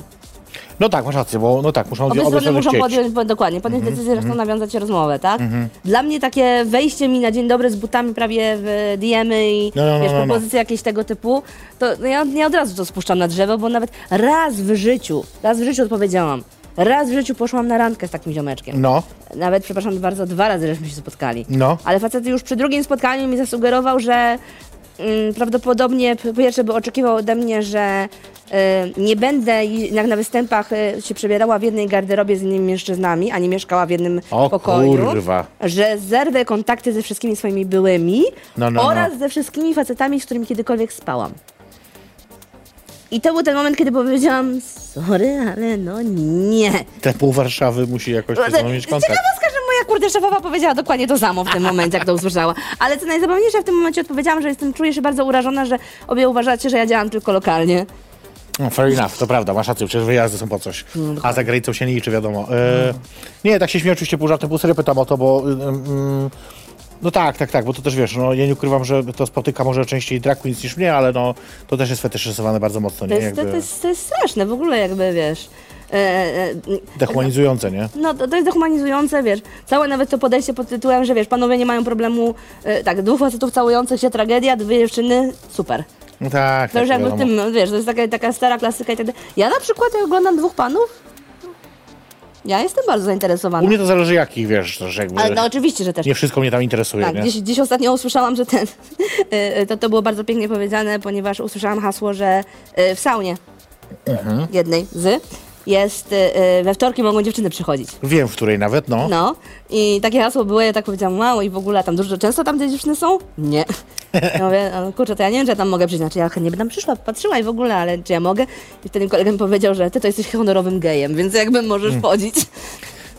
No tak, masz rację, bo no tak, muszą Obie obie strony muszą chcieć. podjąć, bo- dokładnie, podjąć Mhm, decyzję, że chcą nawiązać rozmowę, tak? Dla mnie takie wejście mi na dzień dobry z butami prawie w DM-y i No, no, no, wiesz, no, no. propozycje jakieś tego typu, to no ja nie od razu to spuszczam na drzewo, bo nawet raz w życiu, raz w życiu odpowiedziałam, raz w życiu poszłam na randkę z takim ziomeczkiem. No, Nawet, przepraszam bardzo, dwa razy żeśmy się spotkali. no. Ale facet już przy drugim spotkaniu mi zasugerował, że mm, prawdopodobnie po pierwsze by oczekiwał ode mnie, że y, nie będę jak na występach y, się przebierała w jednej garderobie z innymi mężczyznami, ani mieszkała w jednym O pokoju. kurwa. Że zerwę kontakty ze wszystkimi swoimi byłymi No, no, oraz ze wszystkimi facetami, z którymi kiedykolwiek spałam. I to był ten moment, kiedy powiedziałam, sorry, ale no nie. Te pół Warszawy musi jakoś mieć kontakt. Ciekawostka, że moja kurde szefowa powiedziała dokładnie to samo w tym momencie, jak to usłyszała. Ale co najzabawniejsze, w tym momencie odpowiedziałam, że jestem, czuję się bardzo urażona, że obie uważacie, że ja działam tylko lokalnie. No, fair enough, to prawda, masz rację, przecież wyjazdy są po coś. A za granicą się nie liczy, wiadomo. E, nie, tak się śmieję oczywiście pół żartem, pół serio pytam o to, bo... y, mm, no tak, tak, tak, bo to też wiesz, no ja nie ukrywam, że to spotyka może częściej drag queens niż mnie, ale no to też jest fetyszyzowane bardzo mocno, To nie? jest, to, Jakby to, jest, to jest straszne, w ogóle jakby, wiesz... E, e, dehumanizujące, nie? no to, to jest dehumanizujące, wiesz, całe nawet to podejście pod tytułem, że wiesz, panowie nie mają problemu, e, tak, dwóch facetów całujących się, tragedia, dwie dziewczyny, super. No tak, To tak, już jakby w wiadomo. tym, no, wiesz, to jest taka, taka stara klasyka i tak dalej. Ja na przykład, jak oglądam dwóch panów, ja jestem bardzo zainteresowana. U mnie to zależy jakich, wiesz, też jakby... Ale no oczywiście, że też. Nie wszystko mnie tam interesuje, Tak, nie? gdzieś, gdzieś ostatnio usłyszałam, że ten, y, <laughs> y, to, to było bardzo pięknie powiedziane, ponieważ usłyszałam hasło, że y, w saunie Mhm. jednej z, jest y, y, we wtorki mogą dziewczyny przychodzić. Wiem, w której nawet, no. No i takie hasło było, ja tak powiedziałam, wow, i w ogóle tam dużo, często tam te dziewczyny są? Nie. Ja mówię, no, kurczę, to ja nie wiem, czy ja tam mogę przyjść, znaczy ja chętnie bym tam przyszła, patrzyła i w ogóle, ale czy ja mogę? I wtedy kolega mi powiedział, że ty to jesteś honorowym gejem, więc jakby możesz Hmm. wchodzić.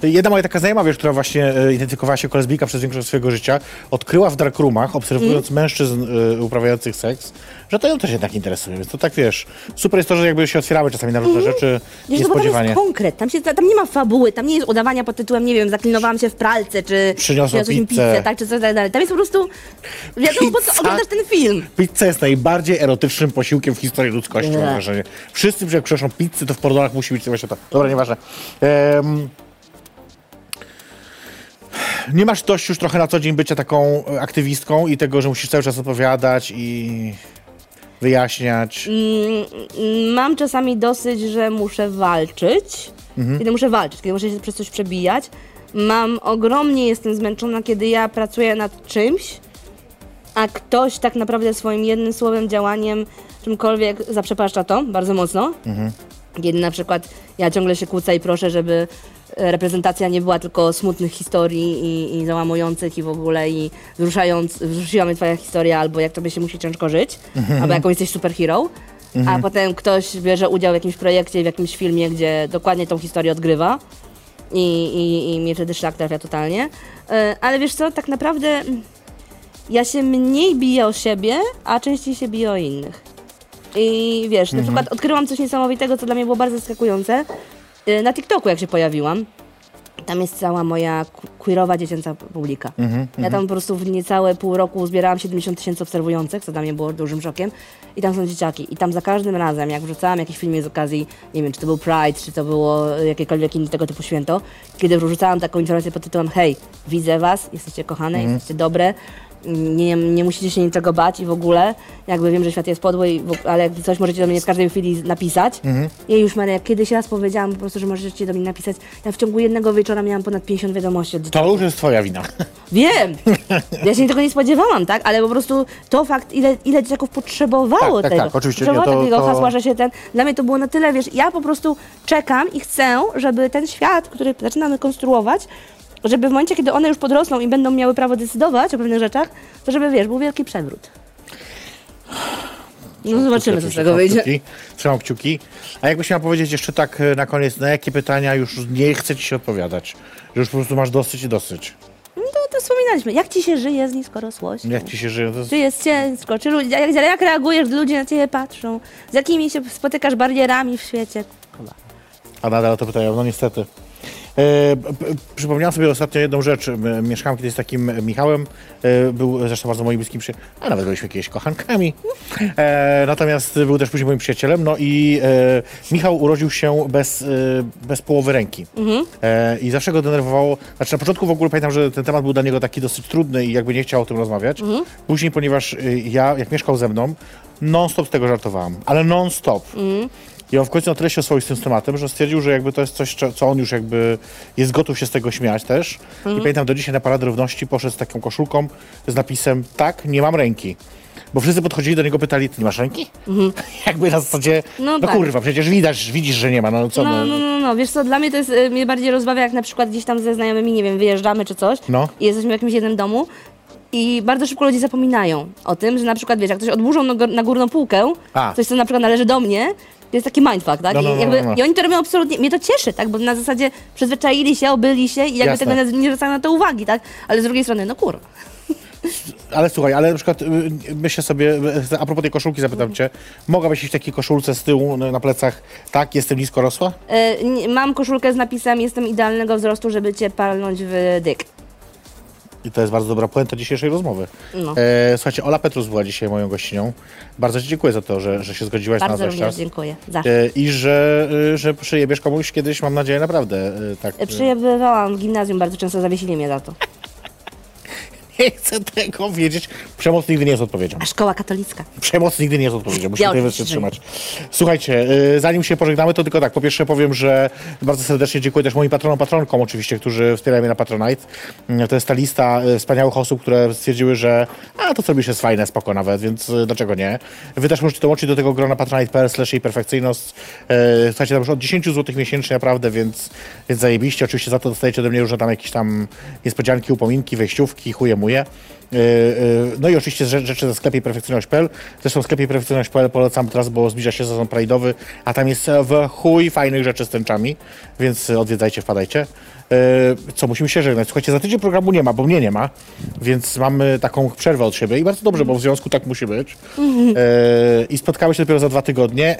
Jedna moja taka znajoma, wiesz, która właśnie e, identyfikowała się jako lesbijka przez większość swojego życia, odkryła w darkroomach, obserwując Mm. mężczyzn e, uprawiających seks, że to ją też jednak interesuje. Więc to tak, wiesz, super jest to, że jakby się otwierały czasami na różne rzeczy Mm. Wiesz, no bo tam niespodziewanie. jest konkret, tam, się, tam nie ma fabuły, tam nie jest udawania pod tytułem, nie wiem, zaklinowałam się w pralce, czy Przyniosła przyniosłeś mi pizzę. pizzę, tak, czy coś tak dalej. Tam jest po prostu, wiadomo, po co Pizza? oglądasz ten film. Pizza jest najbardziej erotycznym posiłkiem w historii ludzkości, mam Nie. wrażenie. Wszyscy, jak przeszą pizzę, to w Pordonach musi być coś to. Dobra, nieważne. Em, nie masz dość już trochę na co dzień bycia taką aktywistką i tego, że musisz cały czas odpowiadać i wyjaśniać. Mm, Mam czasami dosyć, że muszę walczyć. Kiedy muszę walczyć, kiedy muszę się przez coś przebijać. Mam ogromnie jestem zmęczona, kiedy ja pracuję nad czymś, a ktoś tak naprawdę swoim jednym słowem, działaniem, czymkolwiek zaprzepaszcza to bardzo mocno. Kiedy na przykład ja ciągle się kłócę i proszę, żeby reprezentacja nie była tylko smutnych historii i, i załamujących i w ogóle i wzruszając, wzruszyła mnie twoja historia, albo jak tobie się musi ciężko żyć, albo jaką jesteś superhero, a potem ktoś bierze udział w jakimś projekcie, w jakimś filmie, gdzie dokładnie tą historię odgrywa i, i, i mnie wtedy szlak trafia totalnie. E, Ale wiesz co, tak naprawdę ja się mniej biję o siebie, a częściej się biję o innych. I wiesz, na przykład odkryłam coś niesamowitego, co dla mnie było bardzo zaskakujące. Y, Na TikToku, jak się pojawiłam, tam jest cała moja queerowa dziecięca publika. ja tam po prostu w niecałe pół roku zbierałam 70 tysięcy obserwujących, co dla mnie było dużym szokiem. I tam są dzieciaki. I tam za każdym razem, jak wrzucałam jakiś film z okazji, nie wiem, czy to był Pride, czy to było jakiekolwiek inne tego typu święto, kiedy wrzucałam taką informację pod tytułem hej, widzę was, jesteście kochane, jesteście dobre, nie, nie musicie się niczego bać i w ogóle, jakby wiem, że świat jest podły, i w, ale jak coś możecie do mnie w każdej chwili napisać. Ja już Maria, jak kiedyś raz powiedziałam po prostu, że możecie do mnie napisać, ja w ciągu jednego wieczora miałam ponad 50 wiadomości od To już jest twoja wina. <laughs> Wiem! Ja się tego nie spodziewałam, tak? Ale po prostu to fakt, ile, ile dzieciaków potrzebowało Tak, tak, tego. tak, oczywiście, Potrzebowało nie, to- takiego to- hasła, że się ten... Dla mnie to było na tyle, wiesz, ja po prostu czekam i chcę, żeby ten świat, który zaczynamy konstruować, żeby w momencie, kiedy one już podrosną i będą miały prawo decydować o pewnych rzeczach, to żeby, wiesz, był wielki przewrót. No zobaczymy, co z tego wyjdzie. Kciuki, trzymam kciuki. A jakbyś miała powiedzieć jeszcze tak e, na koniec, na jakie pytania już nie chce ci się odpowiadać? Że już po prostu masz dosyć i dosyć. No to wspominaliśmy. Jak ci się żyje z niskorosłością? Jak ci się żyje? To jest... Czy jest ciężko? Czy ludzie, jak, jak reagujesz, gdy ludzie na ciebie patrzą? Z jakimi się spotykasz barierami w świecie? A nadal to pytają, no niestety. E, przypomniałem sobie ostatnio jedną rzecz. M- Mieszkałem kiedyś z takim Michałem, e, był zresztą bardzo moim bliskim przyjacielem, a nawet byliśmy jakieś kochankami. E, natomiast był też później moim przyjacielem, no i e, Michał urodził się bez, e, bez połowy ręki. E, I zawsze go denerwowało, znaczy na początku w ogóle pamiętam, że ten temat był dla niego taki dosyć trudny i jakby nie chciał o tym rozmawiać. Później, ponieważ e, ja, jak mieszkał ze mną, non-stop z tego żartowałam, ale non-stop. I on w końcu na tyle się oswoił z tym tematem, że stwierdził, że jakby to jest coś, co- on już jakby jest gotów się z tego śmiać też. I pamiętam do dzisiaj na Paradę Równości poszedł z taką koszulką z napisem tak, nie mam ręki. Bo wszyscy podchodzili do niego, pytali, ty nie masz ręki? <laughs> jakby na zasadzie, no, No tak. kurwa, przecież widać, widzisz, że nie ma, no co, No, no, no, no, no, wiesz co, dla mnie to jest, y, mnie bardziej rozbawia, jak na przykład gdzieś tam ze znajomymi, nie wiem, wyjeżdżamy czy coś No. i jesteśmy w jakimś jednym domu i bardzo szybko ludzie zapominają o tym, że na przykład, wiesz, jak ktoś odburzą na górną półkę, A. coś, co na przykład należy do mnie, to jest taki mindfuck, tak? No, no, I, no, jakby, no, no. I oni to robią absolutnie, mnie to cieszy, tak? Bo na zasadzie przyzwyczaili się, obyli się i jakby Jasne. tego nie, nie zwracają na to uwagi, tak? Ale z drugiej strony, no kurwa. <laughs> Ale słuchaj, ale na przykład y, myślę sobie, y, a propos tej koszulki zapytam cię, mogłabyś iść w takiej koszulce z tyłu na plecach, tak, jestem niskorosła? E, nie- mam koszulkę z napisem, jestem idealnego wzrostu, żeby cię palnąć w dyk. I to jest bardzo dobra puenta dzisiejszej rozmowy. No. E, słuchajcie, Ola Petrus była dzisiaj moją gościnią. Bardzo Ci dziękuję za to, że, że się zgodziłaś Bardzo na nasz czas. dziękuję. Za. E, I że, e, że przyjebiesz komuś kiedyś, mam nadzieję, naprawdę. e, Tak, e, Przyjebywałam w gimnazjum, bardzo często zawiesili mnie za to. Nie chcę tego wiedzieć. Przemoc nigdy nie jest odpowiedzią. A szkoła katolicka. Przemoc nigdy nie jest odpowiedzią. Musimy Ja wersji trzymać. Słuchajcie, y, zanim się pożegnamy, to tylko tak. Po pierwsze powiem, że bardzo serdecznie dziękuję też moim patronom, patronkom oczywiście, którzy wspierają mnie na Patronite. Y, To jest ta lista y, wspaniałych osób, które stwierdziły, że a to co robisz jest fajne, spoko nawet, więc dlaczego nie? Wy też możecie dołączyć do tego grona patronite.pl slash jej perfekcyjność. Słuchajcie, tam już od 10 zł miesięcznie naprawdę, więc, więc zajebiście. Oczywiście za to dostajecie ode mnie różne tam jakieś tam niespodzianki, upominki, wejściówki, chuje muje. Yy, yy, No i oczywiście rze- rzeczy ze sklepie perfekcyjność.pl. Zresztą w sklepie perfekcyjność.pl polecam teraz, bo zbliża się sezon pride'owy, a tam jest w chuj fajnych rzeczy z tęczami, więc odwiedzajcie, wpadajcie. Yy, Co, musimy się żegnać. Słuchajcie, za tydzień programu nie ma, bo mnie nie ma, więc mamy taką przerwę od siebie i bardzo dobrze, bo w związku tak musi być. I spotkamy się dopiero za dwa tygodnie.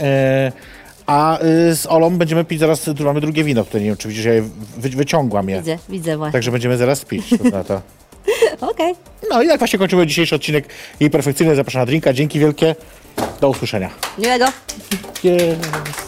A yy, z Olą będziemy pić zaraz, mamy drugie wino, które nie wiem, czy widzisz, ja je wy, wyciągłam je. Widzę, widzę właśnie. Także będziemy zaraz pić. To. Okej. No i tak właśnie kończymy dzisiejszy odcinek jej perfekcyjny. Zapraszam na drinka. Dzięki wielkie. Do usłyszenia. Miłego. Yes.